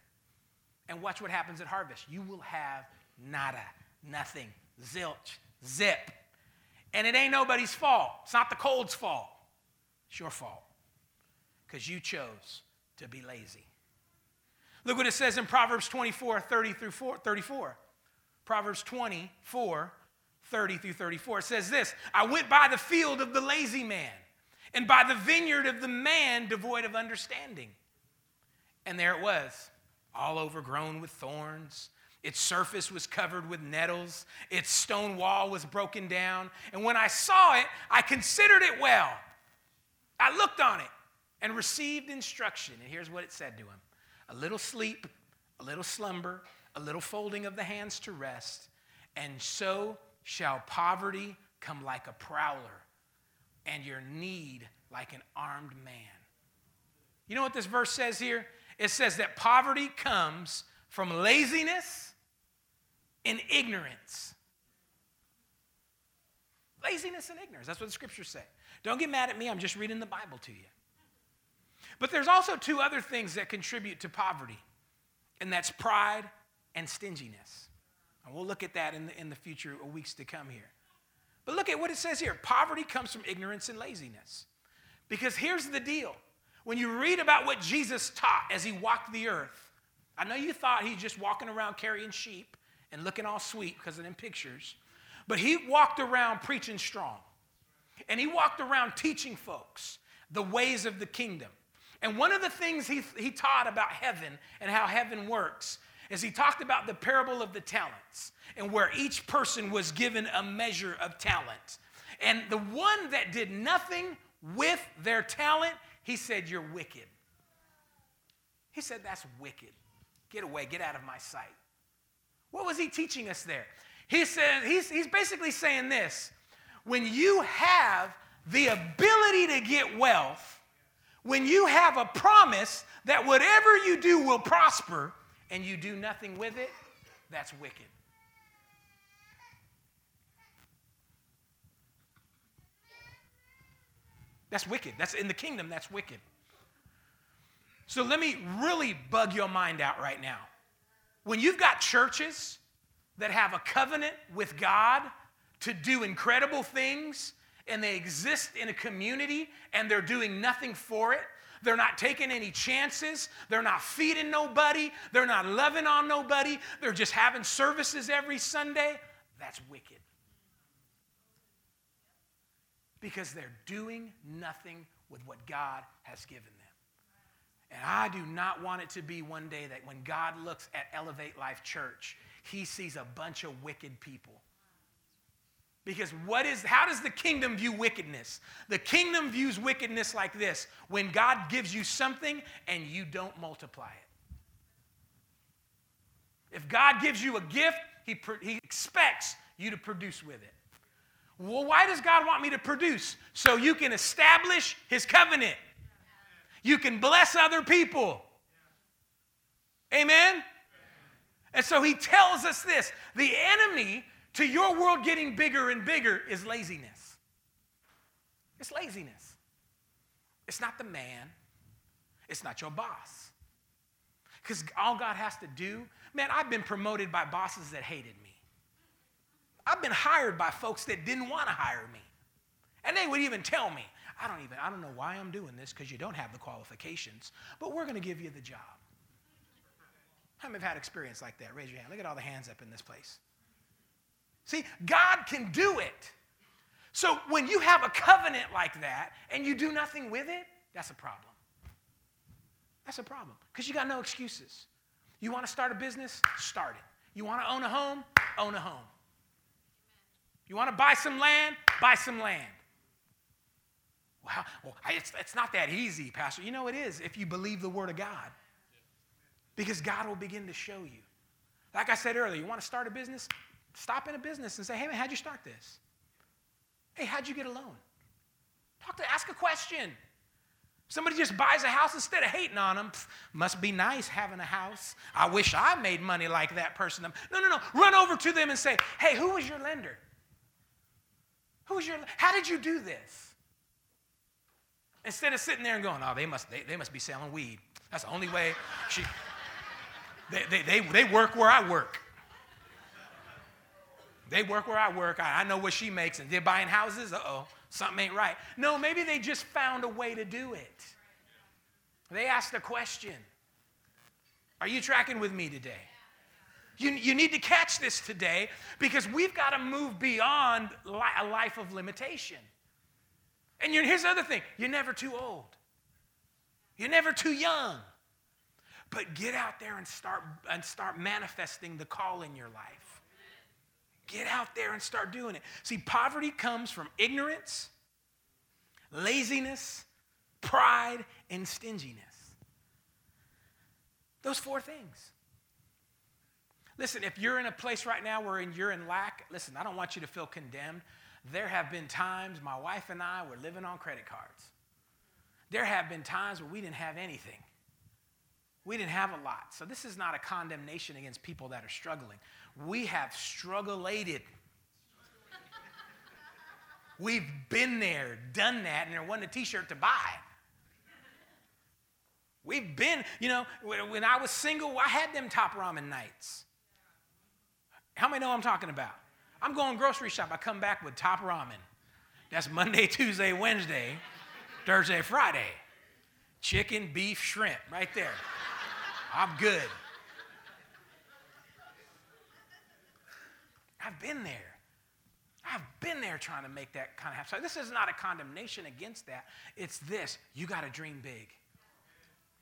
And watch what happens at harvest. You will have nada, nothing, zilch, Zip. And it ain't nobody's fault. It's not the cold's fault. It's your fault because you chose to be lazy. Look what it says in Proverbs 24 30 through 34. Proverbs 24 30 through 34. It says this I went by the field of the lazy man and by the vineyard of the man devoid of understanding. And there it was, all overgrown with thorns. Its surface was covered with nettles. Its stone wall was broken down. And when I saw it, I considered it well. I looked on it and received instruction. And here's what it said to him a little sleep, a little slumber, a little folding of the hands to rest, and so shall poverty come like a prowler, and your need like an armed man. You know what this verse says here? It says that poverty comes from laziness and ignorance. Laziness and ignorance. That's what the scriptures say. Don't get mad at me, I'm just reading the Bible to you. But there's also two other things that contribute to poverty, and that's pride and stinginess. And we'll look at that in the, in the future weeks to come here. But look at what it says here poverty comes from ignorance and laziness. Because here's the deal when you read about what Jesus taught as he walked the earth, I know you thought he's just walking around carrying sheep and looking all sweet because of them pictures, but he walked around preaching strong. And he walked around teaching folks the ways of the kingdom. And one of the things he, he taught about heaven and how heaven works is he talked about the parable of the talents and where each person was given a measure of talent. And the one that did nothing with their talent, he said, You're wicked. He said, That's wicked. Get away, get out of my sight. What was he teaching us there? He said, he's, he's basically saying this when you have the ability to get wealth, when you have a promise that whatever you do will prosper and you do nothing with it, that's wicked. That's wicked. That's in the kingdom, that's wicked. So let me really bug your mind out right now. When you've got churches that have a covenant with God to do incredible things and they exist in a community and they're doing nothing for it. They're not taking any chances. They're not feeding nobody. They're not loving on nobody. They're just having services every Sunday. That's wicked. Because they're doing nothing with what God has given them. And I do not want it to be one day that when God looks at Elevate Life Church, he sees a bunch of wicked people because what is how does the kingdom view wickedness? The kingdom views wickedness like this when God gives you something and you don't multiply it. If God gives you a gift, he, he expects you to produce with it. Well, why does God want me to produce? So you can establish his covenant. You can bless other people. Amen? And so he tells us this the enemy to your world getting bigger and bigger is laziness. It's laziness. It's not the man, it's not your boss. Because all God has to do, man, I've been promoted by bosses that hated me. I've been hired by folks that didn't want to hire me. And they would even tell me, I don't even, I don't know why I'm doing this because you don't have the qualifications, but we're going to give you the job. How many have had experience like that? Raise your hand. Look at all the hands up in this place. See, God can do it. So when you have a covenant like that and you do nothing with it, that's a problem. That's a problem because you got no excuses. You want to start a business? Start it. You want to own a home? Own a home. You want to buy some land? Buy some land. Wow, well, it's, it's not that easy, Pastor. You know it is if you believe the Word of God. Because God will begin to show you. Like I said earlier, you want to start a business? Stop in a business and say, hey man, how'd you start this? Hey, how'd you get a loan? Talk to, ask a question. Somebody just buys a house instead of hating on them. Must be nice having a house. I wish I made money like that person. No, no, no. Run over to them and say, hey, who was your lender? Who was your, how did you do this? Instead of sitting there and going, oh, they must, they, they must be selling weed. That's the only way she, they, they, they, they work where I work. They work where I work. I, I know what she makes, and they're buying houses. Uh oh, something ain't right. No, maybe they just found a way to do it. They asked a question. Are you tracking with me today? You, you need to catch this today because we've got to move beyond li- a life of limitation. And here's the other thing you're never too old, you're never too young. But get out there and start, and start manifesting the call in your life. Get out there and start doing it. See, poverty comes from ignorance, laziness, pride, and stinginess. Those four things. Listen, if you're in a place right now where you're in lack, listen, I don't want you to feel condemned. There have been times my wife and I were living on credit cards. There have been times where we didn't have anything. We didn't have a lot. So this is not a condemnation against people that are struggling. We have strugglated. We've been there, done that, and there wasn't a t shirt to buy. We've been, you know, when I was single, I had them top ramen nights. How many know I'm talking about? I'm going grocery shop. I come back with top ramen. That's Monday, Tuesday, Wednesday, Thursday, Friday. Chicken, beef, shrimp, right there. I'm good. I've been there. I've been there trying to make that kind of happen. So this is not a condemnation against that. It's this you got to dream big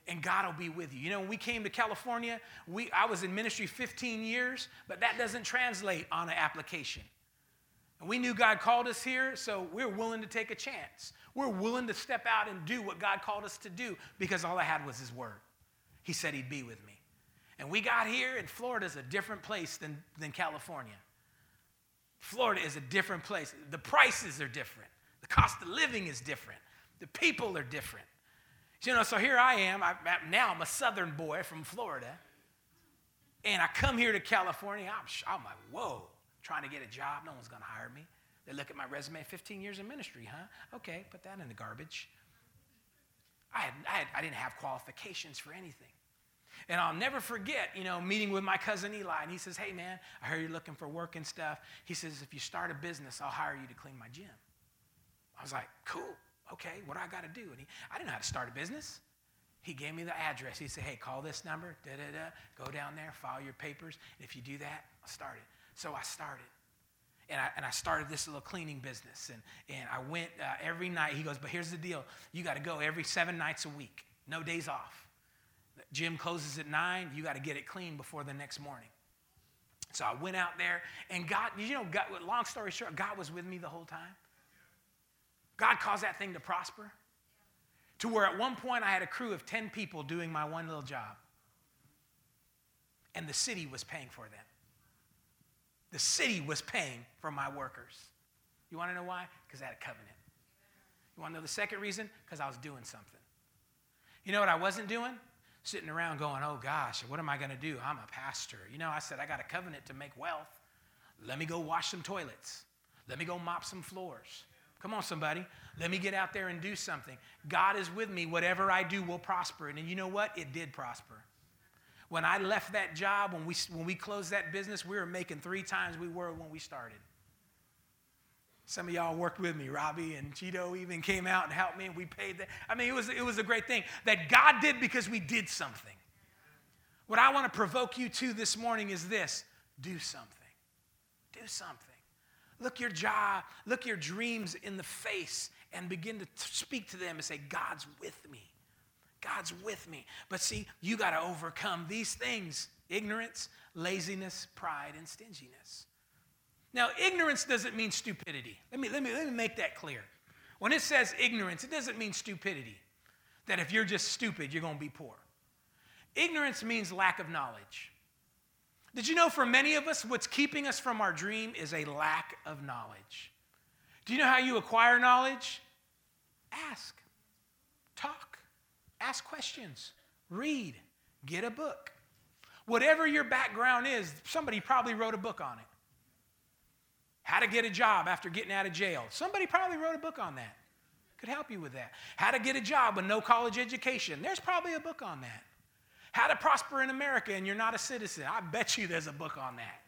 and God will be with you. You know, when we came to California, we, I was in ministry 15 years, but that doesn't translate on an application. And we knew God called us here, so we're willing to take a chance. We're willing to step out and do what God called us to do because all I had was His Word. He said He'd be with me. And we got here, and Florida's a different place than, than California. Florida is a different place. The prices are different, the cost of living is different, the people are different. You know, so here I am. I, now I'm a southern boy from Florida. And I come here to California. I'm, I'm like, whoa, trying to get a job. No one's going to hire me. They look at my resume 15 years in ministry, huh? Okay, put that in the garbage. I, had, I, had, I didn't have qualifications for anything. And I'll never forget, you know, meeting with my cousin Eli. And he says, Hey, man, I heard you're looking for work and stuff. He says, If you start a business, I'll hire you to clean my gym. I was like, Cool okay, what do I got to do? And he, I didn't know how to start a business. He gave me the address. He said, hey, call this number, da da da, go down there, file your papers. And if you do that, I'll start it. So I started. And I, and I started this little cleaning business. And, and I went uh, every night. He goes, but here's the deal you got to go every seven nights a week, no days off. Gym closes at nine, you got to get it clean before the next morning. So I went out there, and God, you know, God, long story short, God was with me the whole time. God caused that thing to prosper to where at one point I had a crew of 10 people doing my one little job. And the city was paying for them. The city was paying for my workers. You want to know why? Because I had a covenant. You want to know the second reason? Because I was doing something. You know what I wasn't doing? Sitting around going, oh gosh, what am I going to do? I'm a pastor. You know, I said, I got a covenant to make wealth. Let me go wash some toilets. Let me go mop some floors. Come on, somebody. Let me get out there and do something. God is with me. Whatever I do will prosper. And you know what? It did prosper. When I left that job, when we, when we closed that business, we were making three times we were when we started. Some of y'all worked with me. Robbie and Cheeto even came out and helped me, and we paid that. I mean, it was, it was a great thing that God did because we did something. What I want to provoke you to this morning is this do something. Do something. Look your job, look your dreams in the face and begin to speak to them and say, God's with me. God's with me. But see, you got to overcome these things ignorance, laziness, pride, and stinginess. Now, ignorance doesn't mean stupidity. Let me, let me, let me make that clear. When it says ignorance, it doesn't mean stupidity, that if you're just stupid, you're going to be poor. Ignorance means lack of knowledge. Did you know for many of us, what's keeping us from our dream is a lack of knowledge? Do you know how you acquire knowledge? Ask, talk, ask questions, read, get a book. Whatever your background is, somebody probably wrote a book on it. How to get a job after getting out of jail. Somebody probably wrote a book on that. Could help you with that. How to get a job with no college education. There's probably a book on that. How to Prosper in America and You're Not a Citizen. I bet you there's a book on that.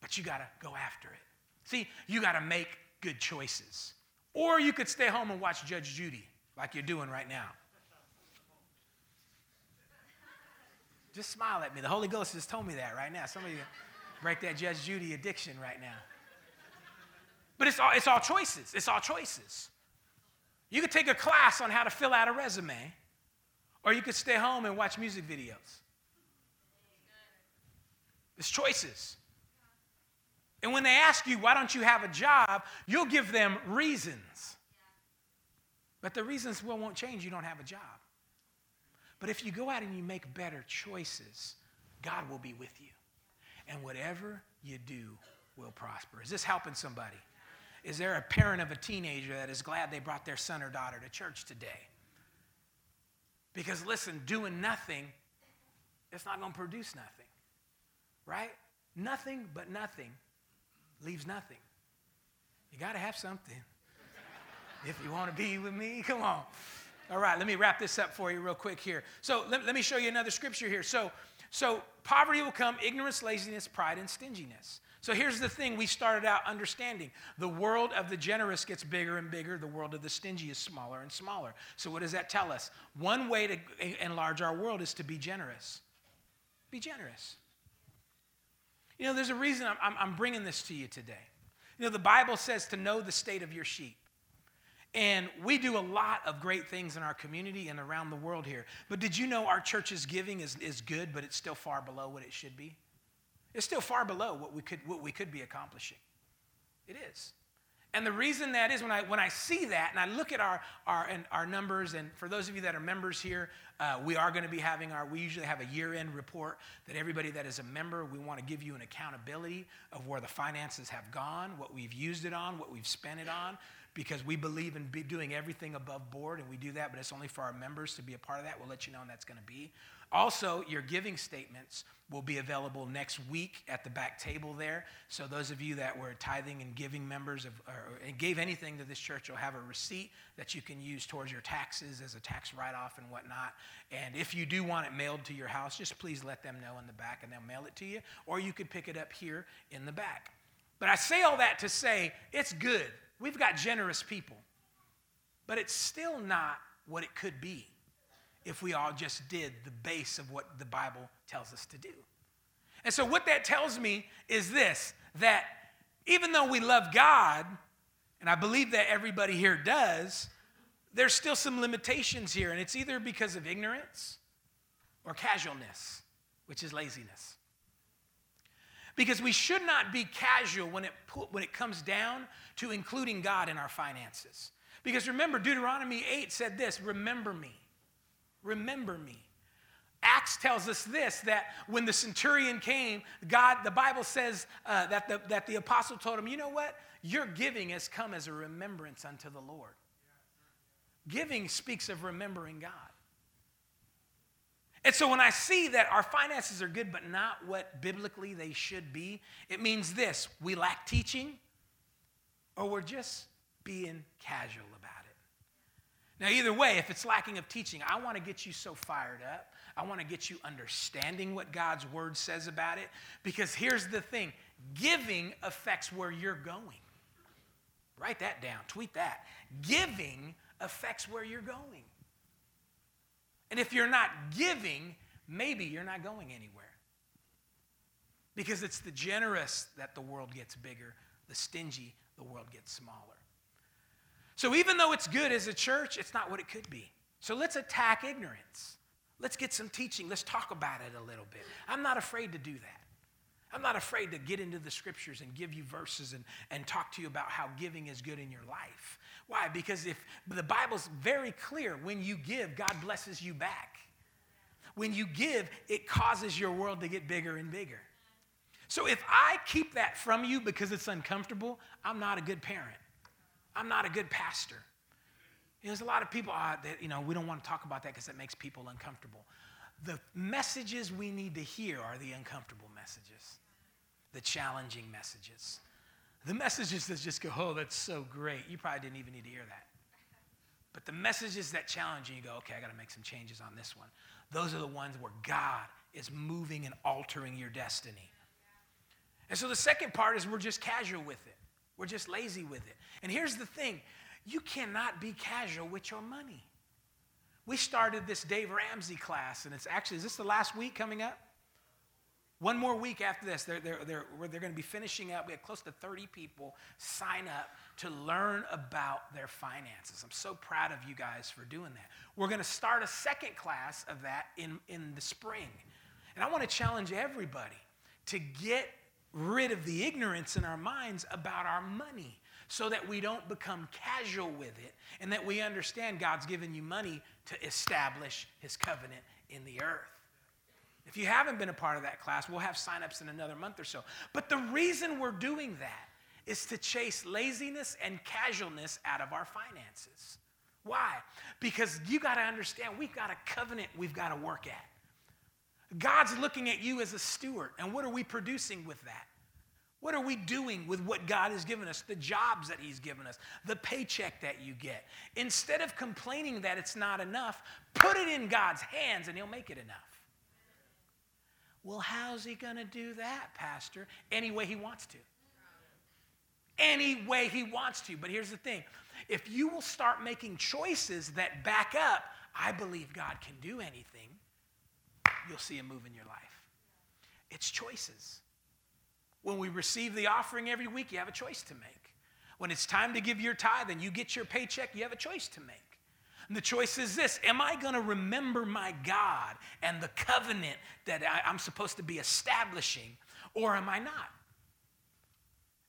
but you got to go after it. See, you got to make good choices. Or you could stay home and watch Judge Judy, like you're doing right now. Just smile at me. The Holy Ghost just told me that right now. Somebody break that Judge Judy addiction right now. But it's all, it's all choices. It's all choices. You could take a class on how to fill out a resume, or you could stay home and watch music videos. It's choices. And when they ask you, why don't you have a job, you'll give them reasons. But the reasons will won't change, you don't have a job. But if you go out and you make better choices, God will be with you. And whatever you do will prosper. Is this helping somebody? Is there a parent of a teenager that is glad they brought their son or daughter to church today? Because listen, doing nothing, it's not going to produce nothing, right? Nothing but nothing leaves nothing. You got to have something. if you want to be with me, come on. All right, let me wrap this up for you real quick here. So let, let me show you another scripture here. So, so poverty will come, ignorance, laziness, pride, and stinginess. So here's the thing we started out understanding the world of the generous gets bigger and bigger, the world of the stingy is smaller and smaller. So, what does that tell us? One way to enlarge our world is to be generous. Be generous. You know, there's a reason I'm, I'm bringing this to you today. You know, the Bible says to know the state of your sheep. And we do a lot of great things in our community and around the world here. But did you know our church's giving is, is good, but it's still far below what it should be? It's still far below what we could, what we could be accomplishing. It is. And the reason that is when I, when I see that and I look at our, our, and our numbers, and for those of you that are members here, uh, we are going to be having our, we usually have a year end report that everybody that is a member, we want to give you an accountability of where the finances have gone, what we've used it on, what we've spent it on, because we believe in doing everything above board, and we do that, but it's only for our members to be a part of that. We'll let you know when that's going to be. Also, your giving statements will be available next week at the back table there. So those of you that were tithing and giving members of, or, and gave anything to this church, you'll have a receipt that you can use towards your taxes as a tax write-off and whatnot. And if you do want it mailed to your house, just please let them know in the back, and they'll mail it to you. Or you could pick it up here in the back. But I say all that to say it's good. We've got generous people, but it's still not what it could be if we all just did the base of what the Bible tells us to do. And so, what that tells me is this that even though we love God, and I believe that everybody here does, there's still some limitations here. And it's either because of ignorance or casualness, which is laziness. Because we should not be casual when it, when it comes down to including God in our finances. Because remember, Deuteronomy 8 said this remember me remember me. Acts tells us this that when the centurion came, God, the Bible says uh, that, the, that the apostle told him, you know what? Your giving has come as a remembrance unto the Lord. Giving speaks of remembering God. And so when I see that our finances are good, but not what biblically they should be, it means this we lack teaching or we're just being casual about it. Now, either way, if it's lacking of teaching, I want to get you so fired up. I want to get you understanding what God's word says about it. Because here's the thing giving affects where you're going. Write that down, tweet that. Giving affects where you're going. And if you're not giving, maybe you're not going anywhere. Because it's the generous that the world gets bigger, the stingy, the world gets smaller. So even though it's good as a church, it's not what it could be. So let's attack ignorance. Let's get some teaching. Let's talk about it a little bit. I'm not afraid to do that. I'm not afraid to get into the scriptures and give you verses and, and talk to you about how giving is good in your life. Why? Because if the Bible's very clear, when you give, God blesses you back. When you give, it causes your world to get bigger and bigger. So if I keep that from you because it's uncomfortable, I'm not a good parent. I'm not a good pastor. There's a lot of people uh, that, you know, we don't want to talk about that because it makes people uncomfortable. The messages we need to hear are the uncomfortable messages, the challenging messages. The messages that just go, oh, that's so great. You probably didn't even need to hear that. But the messages that challenge you, you go, okay, I got to make some changes on this one. Those are the ones where God is moving and altering your destiny. And so the second part is we're just casual with it. We're just lazy with it. And here's the thing you cannot be casual with your money. We started this Dave Ramsey class, and it's actually, is this the last week coming up? One more week after this, they're, they're, they're, they're going to be finishing up. We have close to 30 people sign up to learn about their finances. I'm so proud of you guys for doing that. We're going to start a second class of that in, in the spring. And I want to challenge everybody to get rid of the ignorance in our minds about our money so that we don't become casual with it and that we understand God's given you money to establish his covenant in the earth. If you haven't been a part of that class, we'll have signups in another month or so. But the reason we're doing that is to chase laziness and casualness out of our finances. Why? Because you got to understand we've got a covenant we've got to work at. God's looking at you as a steward, and what are we producing with that? What are we doing with what God has given us, the jobs that He's given us, the paycheck that you get? Instead of complaining that it's not enough, put it in God's hands and He'll make it enough. Well, how's He going to do that, Pastor? Any way He wants to. Any way He wants to. But here's the thing if you will start making choices that back up, I believe God can do anything, you'll see a move in your life. It's choices. When we receive the offering every week, you have a choice to make. When it's time to give your tithe and you get your paycheck, you have a choice to make. And the choice is this Am I going to remember my God and the covenant that I, am supposed to be establishing, or am I not?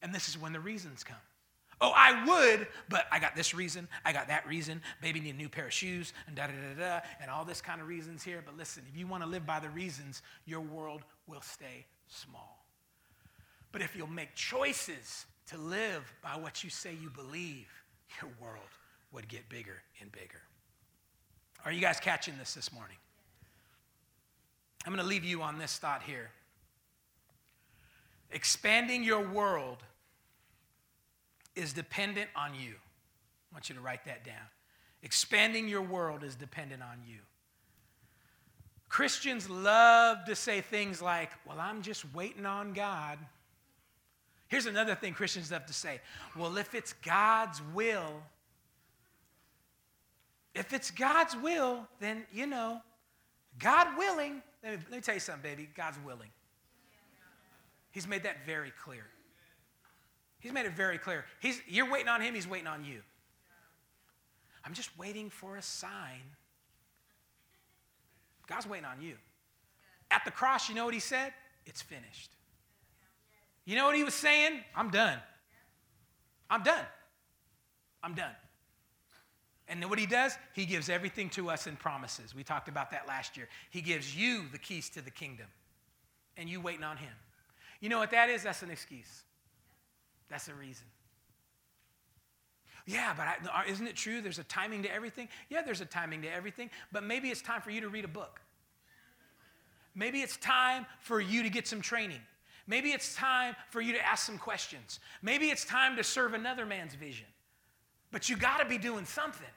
And this is when the reasons come. Oh, I would, but I got this reason, I got that reason, baby need a new pair of shoes, and da da da da, and all this kind of reasons here. But listen, if you want to live by the reasons, your world will stay small. But if you'll make choices to live by what you say you believe, your world would get bigger and bigger. Are you guys catching this this morning? I'm going to leave you on this thought here. Expanding your world is dependent on you. I want you to write that down. Expanding your world is dependent on you. Christians love to say things like, Well, I'm just waiting on God. Here's another thing Christians love to say well, if it's God's will, if it's God's will, then, you know, God willing, let me, let me tell you something, baby, God's willing. He's made that very clear. He's made it very clear. He's, you're waiting on him, he's waiting on you. I'm just waiting for a sign. God's waiting on you. At the cross, you know what he said? It's finished. You know what he was saying? I'm done. I'm done. I'm done. And then what he does, he gives everything to us in promises. We talked about that last year. He gives you the keys to the kingdom, and you waiting on him. You know what that is? That's an excuse. That's a reason. Yeah, but I, uh, isn't it true? There's a timing to everything. Yeah, there's a timing to everything, but maybe it's time for you to read a book. Maybe it's time for you to get some training. Maybe it's time for you to ask some questions. Maybe it's time to serve another man's vision. But you got to be doing something.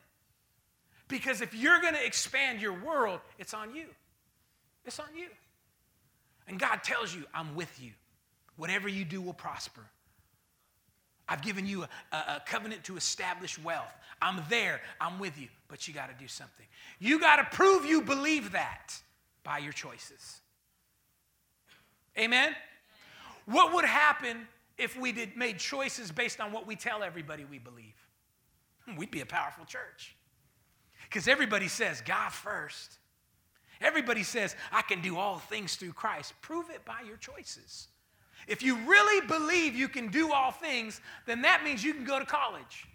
Because if you're going to expand your world, it's on you. It's on you. And God tells you, I'm with you. Whatever you do will prosper. I've given you a, a, covenant to establish wealth. I'm there. I'm with you. But you got to do something. You got to prove you believe that by your choices. Amen? What would happen if we did, made choices based on what we tell everybody we believe? We'd be a powerful church. Because everybody says, God first. Everybody says, I can do all things through Christ. Prove it by your choices. If you really believe you can do all things, then that means you can go to college.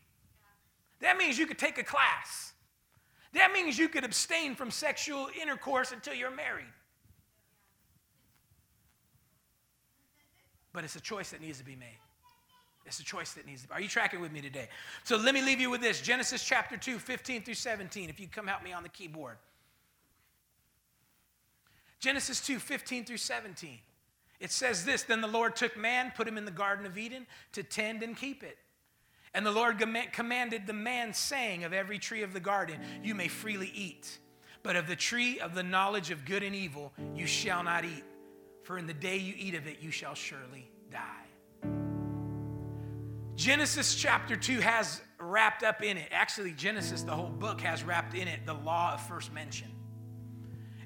That means you could take a class. That means you could abstain from sexual intercourse until you're married. but it's a choice that needs to be made. It's a choice that needs to be. Are you tracking with me today? So let me leave you with this Genesis chapter 2, 15 through 17. If you come help me on the keyboard. Genesis 2, 15 through 17. It says this Then the Lord took man, put him in the Garden of Eden to tend and keep it. And the Lord commanded the man, saying, Of every tree of the garden you may freely eat, but of the tree of the knowledge of good and evil you shall not eat for in the day you eat of it, you shall surely die. Genesis chapter 2 has wrapped up in it, actually, Genesis, the whole book, has wrapped in it the law of first mention.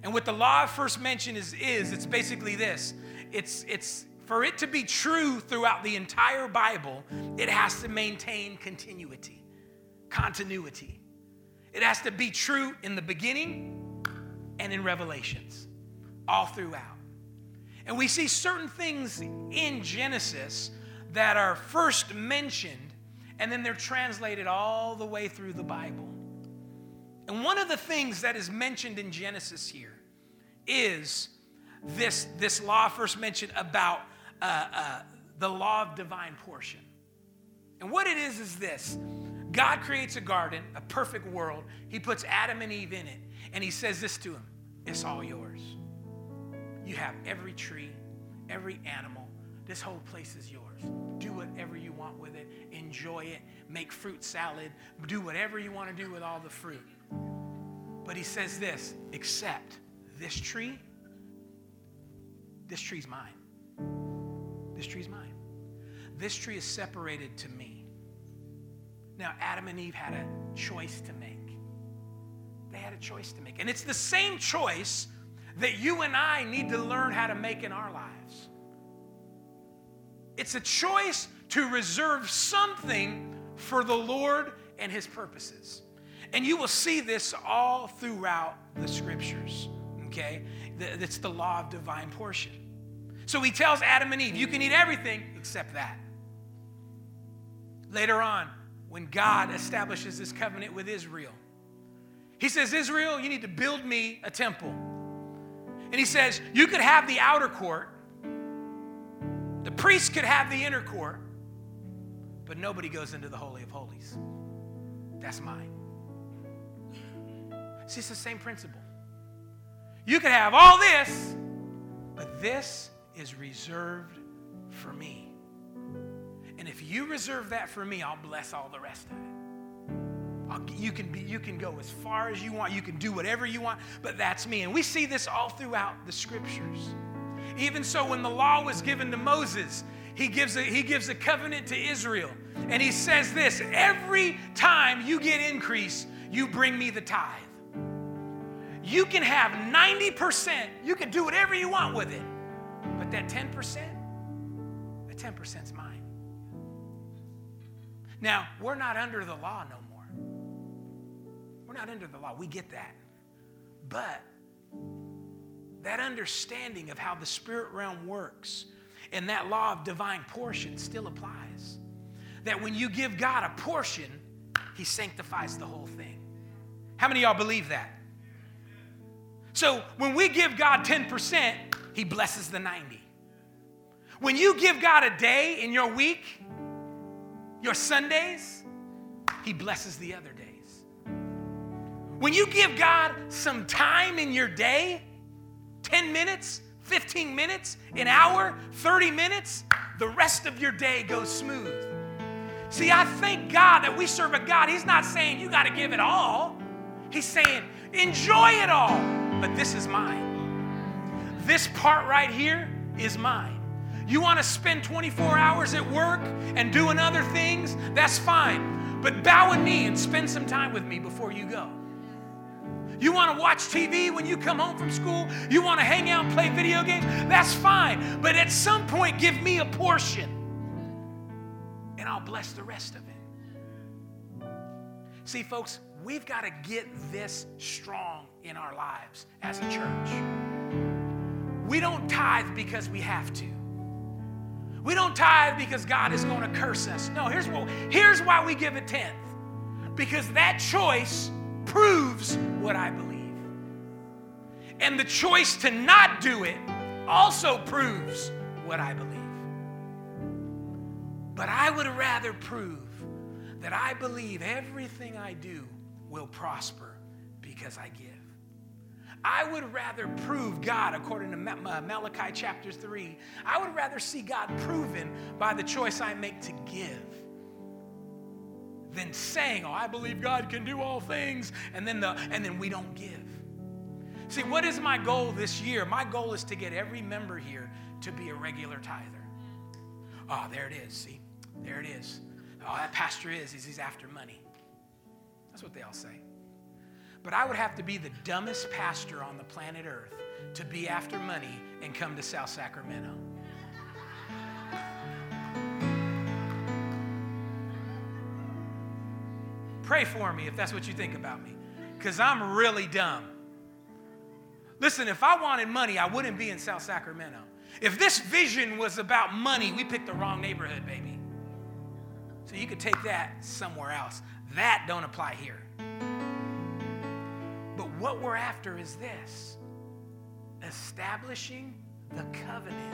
And what the law of first mention is, is it's basically this it's, it's for it to be true throughout the entire Bible, it has to maintain continuity, continuity. It has to be true in the beginning and in Revelations, all throughout. And we see certain things in Genesis that are first mentioned and then they're translated all the way through the Bible. And one of the things that is mentioned in Genesis here is this, this law first mentioned about uh, uh, the law of divine portion. And what it is is this God creates a garden, a perfect world. He puts Adam and Eve in it. And he says this to him It's all yours. You have every tree, every animal. This whole place is yours. Do whatever you want with it. Enjoy it. Make fruit salad. Do whatever you want to do with all the fruit. But he says this except this tree, this tree's mine. This tree's mine. This tree is separated to me. Now, Adam and Eve had a choice to make. They had a choice to make. And it's the same choice that you and I need to learn how to make in our lives. It's a choice to reserve something for the Lord and His purposes. And you will see this all throughout the scriptures, okay? It's the law of divine portion. So he tells Adam and Eve, you can eat everything except that. Later on, when God establishes this covenant with Israel, he says, Israel, you need to build me a temple. And he says, you could have the outer court, the priest could have the inner court, but nobody goes into the Holy of Holies. That's mine. See, it's the same principle. You could have all this, but this is reserved for me. And if you reserve that for me, I'll bless all the rest of it. I'll, you, can be, you can go as far as you want, you can do whatever you want, but that's me. And we see this all throughout the scriptures. Even so, when the law was given to Moses, he gives a, he gives a covenant to Israel. And he says this every time you get increase, you bring me the tithe. You can have 90%, you can do whatever you want with it. But that 10%, that 10% is mine. Now, we're not under the law no more. We're not under the law. We get that. But that understanding of how the spirit realm works and that law of divine portion still applies. That when you give God a portion, He sanctifies the whole thing. How many y'all believe that? So when we give God 10%, He blesses the 90. When you give God a day in your week, your Sundays, He blesses the other days. When you give God some time in your day, 10 minutes, 15 minutes, an hour, 30 minutes, the rest of your day goes smooth. See, I thank God that we serve a God. He's not saying you got to give it all, He's saying enjoy it all, but this is mine. This part right here is mine. You want to spend 24 hours at work and doing other things? That's fine. But bow a knee and spend some time with me before you go. You want to watch TV when you come home from school? You want to hang out and play video games? That's fine. But at some point, give me a portion and I'll bless the rest of it. See, folks, we've got to get this strong in our lives as a church. We don't tithe because we have to. We don't tithe because God is going to curse us. No, here's, what, here's why we give a tenth. Because that choice proves what I believe. And the choice to not do it also proves what I believe. But I would rather prove that I believe everything I do will prosper because I give. I would rather prove God, according to Malachi chapter 3, I would rather see God proven by the choice I make to give than saying, Oh, I believe God can do all things, and then, the, and then we don't give. See, what is my goal this year? My goal is to get every member here to be a regular tither. Oh, there it is. See, there it is. Oh, that pastor is, is he's after money. That's what they all say. But I would have to be the dumbest pastor on the planet Earth to be after money and come to South Sacramento. Pray for me if that's what you think about me, because I'm really dumb. Listen, if I wanted money, I wouldn't be in South Sacramento. If this vision was about money, we picked the wrong neighborhood, baby. So you could take that somewhere else. That don't apply here. But what we're after is this establishing the covenant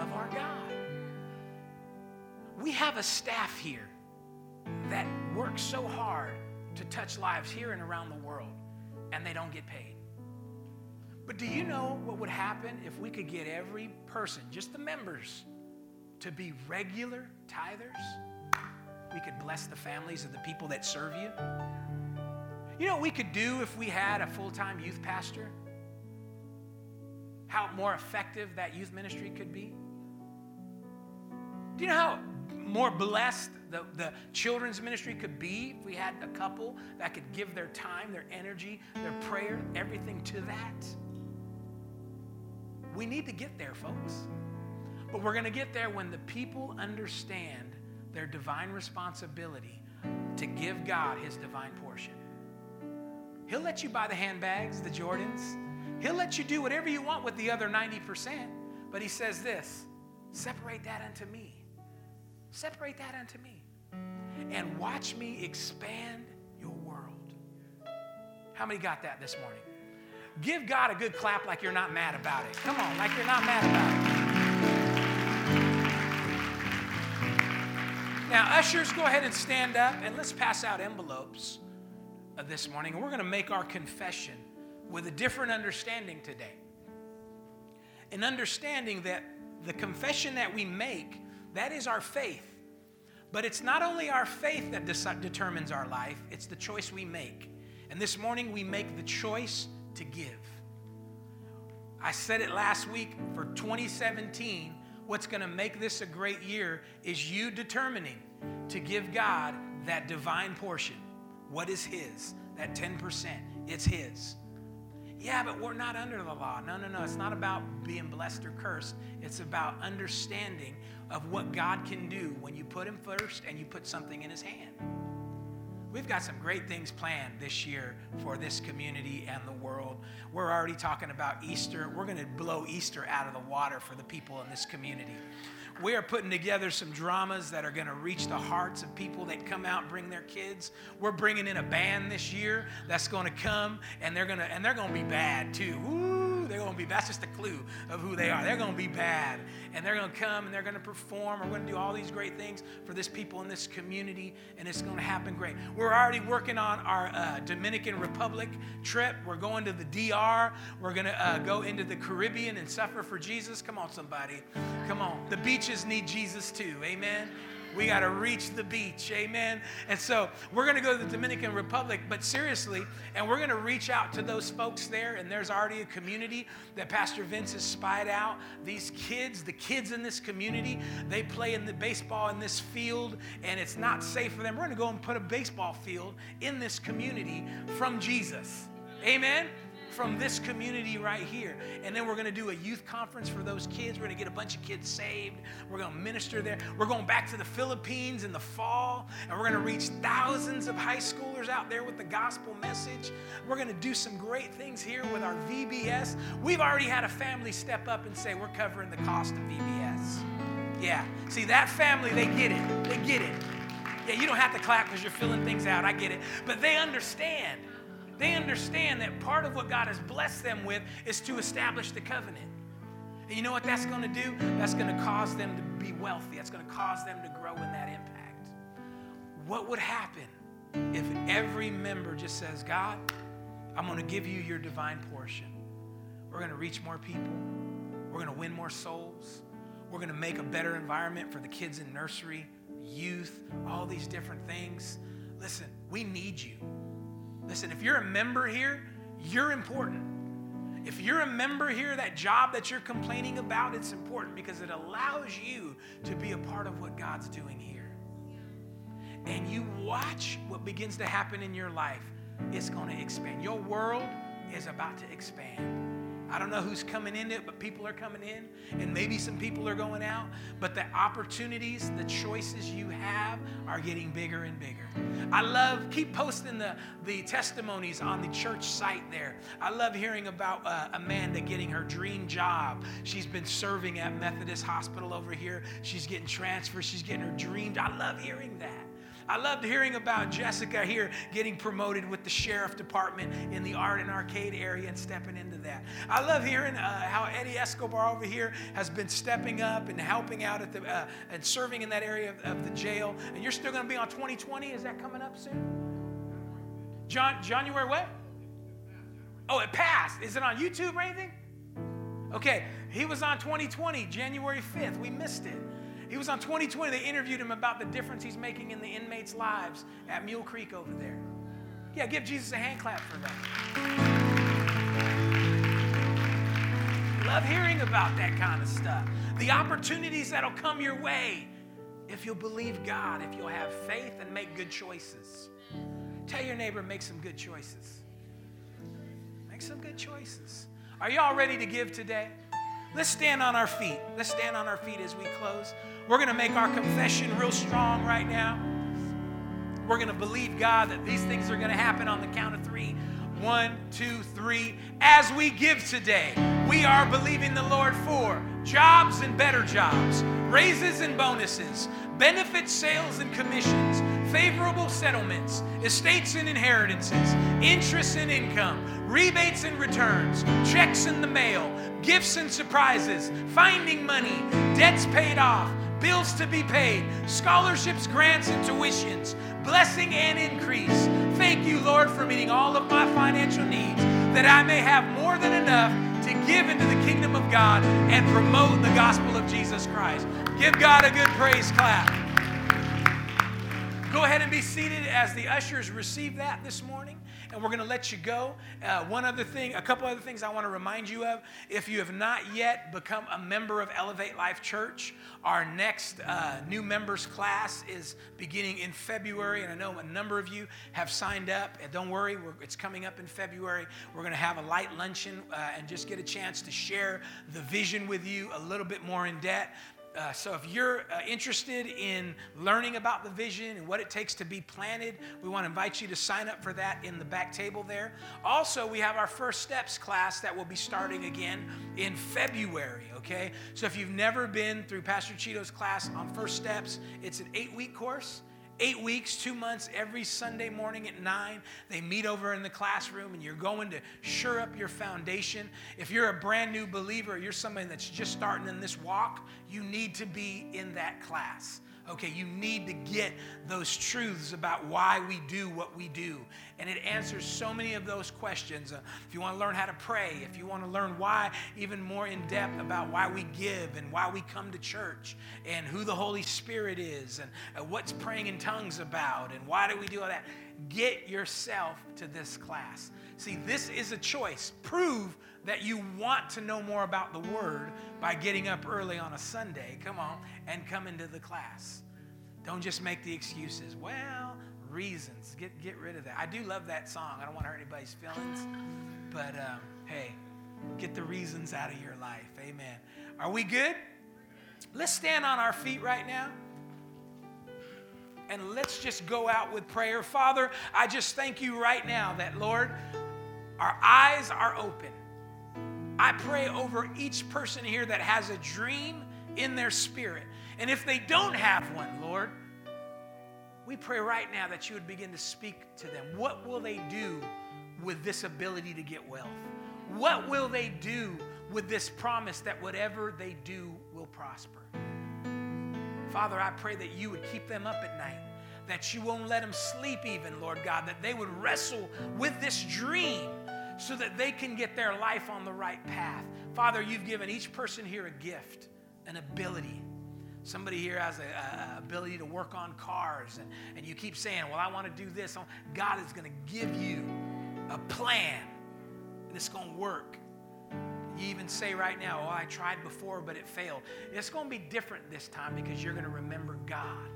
of our God. We have a staff here that works so hard to touch lives here and around the world, and they don't get paid. But do you know what would happen if we could get every person, just the members, to be regular tithers? We could bless the families of the people that serve you. You know what we could do if we had a full time youth pastor? How more effective that youth ministry could be? Do you know how more blessed the, the children's ministry could be if we had a couple that could give their time, their energy, their prayer, everything to that. We need to get there, folks. But we're going to get there when the people understand their divine responsibility to give God his divine portion. He'll let you buy the handbags, the Jordans. He'll let you do whatever you want with the other 90%. But he says this separate that unto me. Separate that unto me. And watch me expand your world. How many got that this morning? Give God a good clap like you're not mad about it. Come on, like you're not mad about it. Now, ushers, go ahead and stand up and let's pass out envelopes uh, this morning. We're going to make our confession with a different understanding today. An understanding that the confession that we make that is our faith. But it's not only our faith that determines our life, it's the choice we make. And this morning we make the choice to give. I said it last week for 2017. What's going to make this a great year is you determining to give God that divine portion. What is His? That 10%. It's His. Yeah, but we're not under the law. No, no, no. It's not about being blessed or cursed. It's about understanding of what God can do when you put Him first and you put something in His hand. We've got some great things planned this year for this community and the world. We're already talking about Easter. We're going to blow Easter out of the water for the people in this community. We are putting together some dramas that are going to reach the hearts of people that come out and bring their kids. We're bringing in a band this year that's going to come and they're going to and they're going to be bad too. They're going to be that's just a clue of who they are. They're going to be bad and they're going to come and they're going to perform. We're going to do all these great things for this people in this community and it's going to happen great. We're already working on our uh, Dominican Republic trip. We're going to the DR. We're going to uh, go into the Caribbean and suffer for Jesus. Come on, somebody. Come on. The beaches need Jesus too. Amen. We got to reach the beach. Amen. And so we're going to go to the Dominican Republic, but seriously, and we're going to reach out to those folks there. And there's already a community that Pastor Vince has spied out. These kids, the kids in this community, they play in the baseball in this field, and it's not safe for them. We're going to go and put a baseball field in this community from Jesus. Amen from this community right here. And then we're going to do a youth conference for those kids. We're going to get a bunch of kids saved. We're going to minister there. We're going back to the Philippines in the fall, and we're going to reach thousands of high schoolers out there with the gospel message. We're going to do some great things here with our VBS. We've already had a family step up and say, We're covering the cost of VBS. Yeah. See, that family, they get it. They get it. Yeah, you don't have to clap because you're filling things out. I get it. But they understand. They understand that part of what God has blessed them with is to establish the covenant. And you know what that's going to do? That's going to cause them to be wealthy. That's going to cause them to grow in that impact. What would happen if every member just says, God, I'm going to give you your divine portion? We're going to reach more people. We're going to win more souls. We're going to make a better environment for the kids in nursery, youth, all these different things. Listen, we need you. Listen, if you're a member here, you're important. If you're a member here, that job that you're complaining about, it's important because it allows you to be a part of what God's doing here. And you watch what begins to happen in your life, it's going to expand. Your world is about to expand. I don't know who's coming in it, but people are coming in, and maybe some people are going out. But the opportunities, the choices you have are getting bigger and bigger. I love, keep posting the, the testimonies on the church site there. I love hearing about uh, Amanda getting her dream job. She's been serving at Methodist Hospital over here. She's getting transferred, she's getting her dream. I love hearing that. I loved hearing about Jessica here getting promoted with the sheriff department in the Arden Arcade area and stepping into that. I love hearing uh, how Eddie Escobar over here has been stepping up and helping out at the uh, and serving in that area of, of the jail. And you're still going to be on 2020. Is that coming up soon? John, January what? Oh, it passed. Is it on YouTube or anything? Okay, he was on 2020, January 5th. We missed it. He was on 2020. They interviewed him about the difference he's making in the inmates' lives at Mule Creek over there. Yeah, give Jesus a hand clap for that. Love hearing about that kind of stuff. The opportunities that'll come your way if you'll believe God, if you'll have faith and make good choices. Tell your neighbor, make some good choices. Make some good choices. Are y'all ready to give today? Let's stand on our feet. Let's stand on our feet as we close. We're going to make our confession real strong right now. We're going to believe God that these things are going to happen on the count of three. One, two, three. As we give today, we are believing the Lord for jobs and better jobs, raises and bonuses, benefits, sales and commissions, favorable settlements, estates and inheritances, interest and income, rebates and returns, checks in the mail, gifts and surprises, finding money, debts paid off bills to be paid, scholarships, grants, and tuitions, blessing and increase. Thank you, Lord, for meeting all of my financial needs, that I may have more than enough to give into the kingdom of God and promote the gospel of Jesus Christ. Give God a good praise clap. Go ahead and be seated as the ushers receive that this morning and we're going to let you go. Uh, one other thing, a couple other things I want to remind you of. If you have not yet become a member of Elevate Life Church, our next uh, new members class is beginning in February, and I know a number of you have signed up. And don't worry, it's coming up in February. We're going to have a light luncheon uh, and just get a chance to share the vision with you a little bit more in depth. Uh, so, if you're uh, interested in learning about the vision and what it takes to be planted, we want to invite you to sign up for that in the back table there. Also, we have our First Steps class that will be starting again in February, okay? So, if you've never been through Pastor Cheeto's class on First Steps, it's an eight week course eight weeks, two months, every Sunday morning at nine. They meet over in the classroom, and you're going to sure up your foundation. If you're a brand new believer, you're somebody that's just starting in this walk, you need to be in that class. Okay, you need to get those truths about why we do what we do. And it answers so many of those questions. Uh, if you want to learn how to pray, if you want to learn why, even more in depth about why we give and why we come to church and who the Holy Spirit is and uh, what's praying in tongues about and why do we do all that, get yourself to this class. See, this is a choice. Prove that you want to know more about the Word by getting up early on a Sunday, come on, and come into the class. Don't just make the excuses. Well, reasons. Get, get rid of that. I do love that song. I don't want to hurt anybody's feelings. But um, hey, get the reasons out of your life. Amen. Are we good? Let's stand on our feet right now and let's just go out with prayer. Father, I just thank you right now that, Lord, our eyes are open. I pray over each person here that has a dream in their spirit. And if they don't have one, Lord, we pray right now that you would begin to speak to them. What will they do with this ability to get wealth? What will they do with this promise that whatever they do will prosper? Father, I pray that you would keep them up at night, that you won't let them sleep, even, Lord God, that they would wrestle with this dream so that they can get their life on the right path. Father, you've given each person here a gift, an ability. Somebody here has an ability to work on cars, and, and you keep saying, Well, I want to do this. Oh, God is going to give you a plan, and it's going to work. You even say right now, Oh, I tried before, but it failed. It's going to be different this time because you're going to remember God.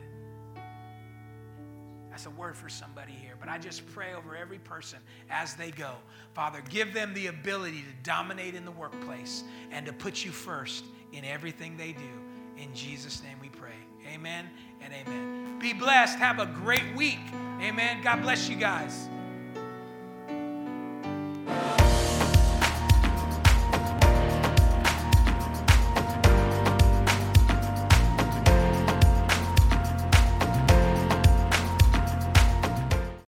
That's a word for somebody here. But I just pray over every person as they go. Father, give them the ability to dominate in the workplace and to put you first in everything they do. In Jesus' name we pray. Amen and amen. Be blessed. Have a great week. Amen. God bless you guys.